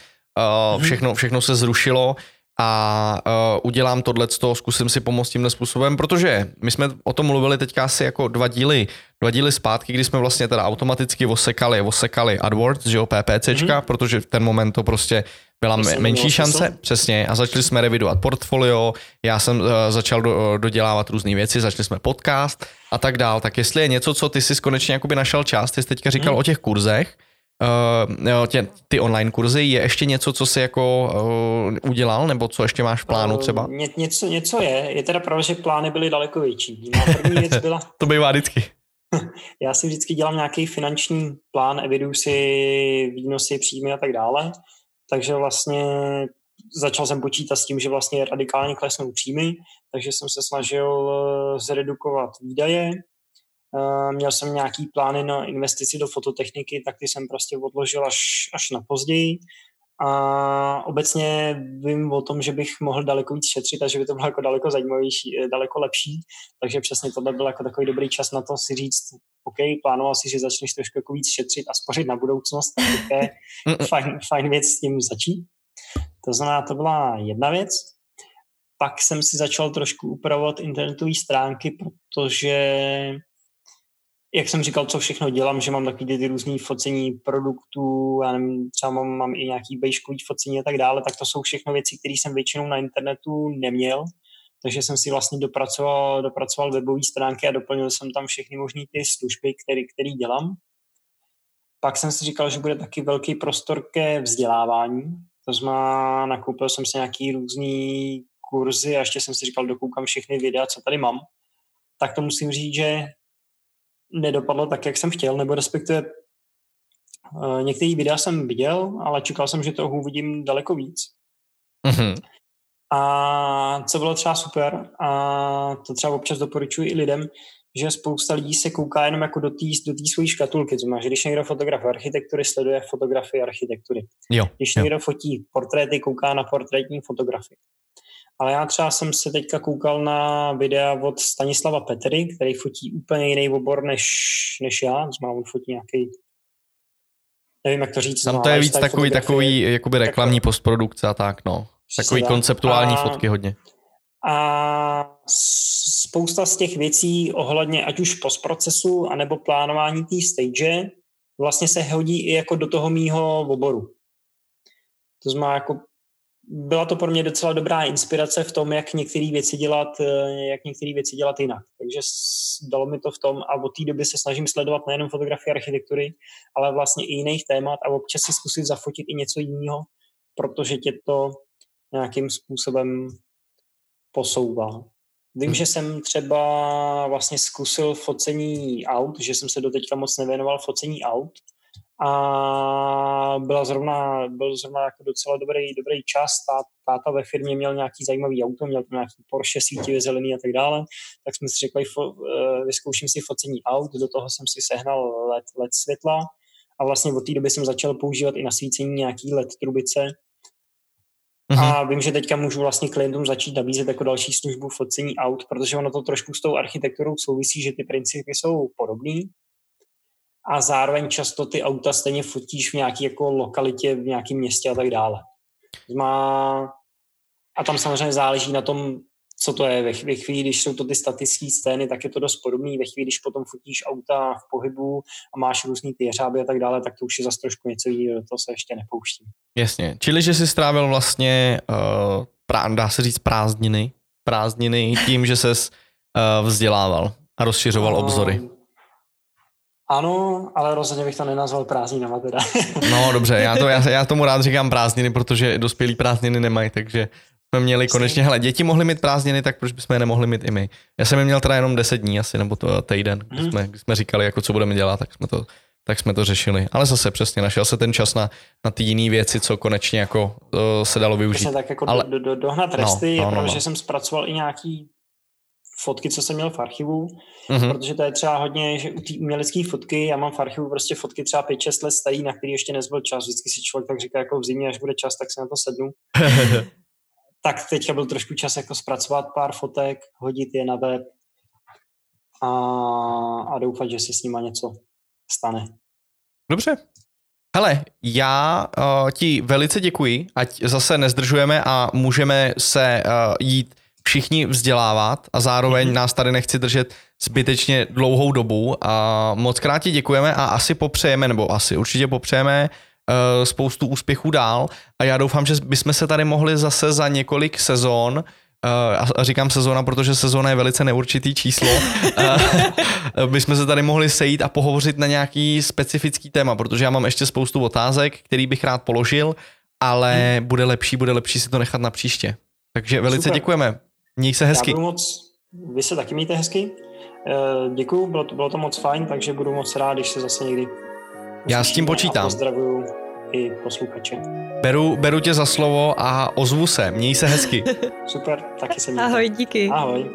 uh, všechno, všechno se zrušilo, a uh, udělám tohle, zkusím si pomoct tímhle způsobem, protože my jsme o tom mluvili teďka asi jako dva díly, dva díly zpátky, kdy jsme vlastně teda automaticky osekali, osekali AdWords, že jo, PPCčka, mm-hmm. protože v ten moment to prostě byla me- menší šance, smysl. přesně, a začali jsme revidovat portfolio, já jsem uh, začal do, dodělávat různé věci, začali jsme podcast a tak dál, tak jestli je něco, co ty jsi konečně jakoby našel čas, ty jsi teďka říkal mm. o těch kurzech, uh, tě, ty online kurzy, je ještě něco, co jsi jako uh, udělal, nebo co ještě máš v plánu třeba? Ně, něco, něco je, je teda pravda, že plány byly daleko větší. Má první věc byla... to bývá vždycky. Já si vždycky dělám nějaký finanční plán, eviduju si výnosy, příjmy a tak dále, takže vlastně začal jsem počítat s tím, že vlastně radikálně klesnou příjmy, takže jsem se snažil zredukovat výdaje, Uh, měl jsem nějaký plány na investici do fototechniky, tak ty jsem prostě odložil až, až na později. A obecně vím o tom, že bych mohl daleko víc šetřit a že by to bylo jako daleko zajímavější, eh, daleko lepší. Takže přesně tohle byl jako takový dobrý čas na to si říct, OK, plánoval si, že začneš trošku jako víc šetřit a spořit na budoucnost, tak to je fajn, fajn věc s tím začít. To znamená, to byla jedna věc. Pak jsem si začal trošku upravovat internetové stránky, protože jak jsem říkal, co všechno dělám, že mám takový ty různý focení produktů, já nevím, třeba mám, mám i nějaký bejškový focení a tak dále, tak to jsou všechno věci, které jsem většinou na internetu neměl, takže jsem si vlastně dopracoval, dopracoval webové stránky a doplnil jsem tam všechny možné ty služby, které, které dělám. Pak jsem si říkal, že bude taky velký prostor ke vzdělávání, to znamená, nakoupil jsem si nějaký různý kurzy a ještě jsem si říkal, dokoukám všechny videa, co tady mám. Tak to musím říct, že nedopadlo tak, jak jsem chtěl, nebo respektive uh, některé videa jsem viděl, ale čekal jsem, že toho uvidím daleko víc. Mm-hmm. A co bylo třeba super, a to třeba občas doporučuji i lidem, že spousta lidí se kouká jenom jako do té do svojí škatulky. To znamená, že když někdo fotograf architektury, sleduje fotografii architektury. Jo, když jo. někdo fotí portréty, kouká na portrétní fotografii. Ale já třeba jsem se teďka koukal na videa od Stanislava Petry, který fotí úplně jiný obor než, než já. Znamená, on fotí nějaký nevím, jak to říct. Tam to je víc takový, takový jakoby reklamní postprodukce a tak, no. Takový tak. konceptuální a, fotky hodně. A spousta z těch věcí ohledně ať už postprocesu, anebo plánování té stage vlastně se hodí i jako do toho mýho oboru. To znamená, jako byla to pro mě docela dobrá inspirace v tom, jak některé věci dělat, eh, jak některé věci dělat jinak. Takže dalo mi to v tom a od té doby se snažím sledovat nejenom fotografie architektury, ale vlastně i jiných témat a občas si zkusit zafotit i něco jiného, protože tě to nějakým způsobem posouvá. Vím, hmm. že jsem třeba vlastně zkusil focení aut, že jsem se do teďka moc nevěnoval focení aut, a byla zrovna, byl zrovna jako docela dobrý, dobrý čas. Tá, táta ve firmě měl nějaký zajímavý auto, měl tam nějaký Porsche svítivě zelený a tak dále, tak jsme si řekli, fo, eh, vyzkouším si focení aut, do toho jsem si sehnal LED, LED světla. A vlastně od té doby jsem začal používat i na svícení nějaký LED trubice, Mm-hmm. A vím, že teďka můžu vlastně klientům začít nabízet jako další službu focení aut, protože ono to trošku s tou architekturou souvisí, že ty principy jsou podobné a zároveň často ty auta stejně fotíš v nějaké jako lokalitě, v nějakém městě a tak dále. Má... A tam samozřejmě záleží na tom, co to je. Ve, chvíli, když jsou to ty statické scény, tak je to dost podobný. Ve chvíli, když potom fotíš auta v pohybu a máš různý ty jeřáby a tak dále, tak to už je zase trošku něco jiného, do toho se ještě nepouštím. Jasně. Čili, že jsi strávil vlastně, uh, prá, dá se říct, prázdniny, prázdniny tím, že ses uh, vzdělával a rozšiřoval obzory. Ano, ale rozhodně bych to nenazval prázdninama teda. no dobře, já, to, já, já tomu rád říkám prázdniny, protože dospělí prázdniny nemají, takže jsme měli konečně, hele, děti mohly mít prázdniny, tak proč bychom je nemohli mít i my? Já jsem je měl teda jenom 10 dní asi, nebo to týden, kdy hmm. jsme, kdy jsme říkali, jako co budeme dělat, tak jsme to, tak jsme to řešili. Ale zase přesně, našel se ten čas na, na ty jiné věci, co konečně jako uh, se dalo využít. Přesně tak jako Ale... do, do, dohnat resty, no, no, no, no. protože jsem zpracoval i nějaký fotky, co jsem měl v archivu, mm-hmm. protože to je třeba hodně, že u té umělecké fotky, já mám v archivu prostě fotky třeba 5-6 let starý, na který ještě nezbyl čas. Vždycky si člověk tak říká, jako v zimě, až bude čas, tak se na to sednu. tak teďka byl trošku čas jako zpracovat pár fotek, hodit je na web a, a doufat, že se s nima něco stane. Dobře. Hele, já uh, ti velice děkuji, ať zase nezdržujeme a můžeme se uh, jít všichni vzdělávat a zároveň mm-hmm. nás tady nechci držet zbytečně dlouhou dobu. A moc krát ti děkujeme a asi popřejeme, nebo asi určitě popřejeme uh, spoustu úspěchů dál a já doufám, že bychom se tady mohli zase za několik sezon Uh, a říkám sezóna, protože sezóna je velice neurčitý číslo. uh, bychom se tady mohli sejít a pohovořit na nějaký specifický téma, protože já mám ještě spoustu otázek, který bych rád položil, ale hmm. bude lepší, bude lepší si to nechat na příště. Takže velice Super. děkujeme. Měj se hezky. Já budu moc, vy se taky mějte hezky. Uh, děkuju, bylo to, bylo to moc fajn, takže budu moc rád, když se zase někdy Já s tím počítám. Pozdravuju i posluchače. Beru, beru tě za slovo a ozvu se. Měj se hezky. Super, taky se mějte. Ahoj, díky. Ahoj.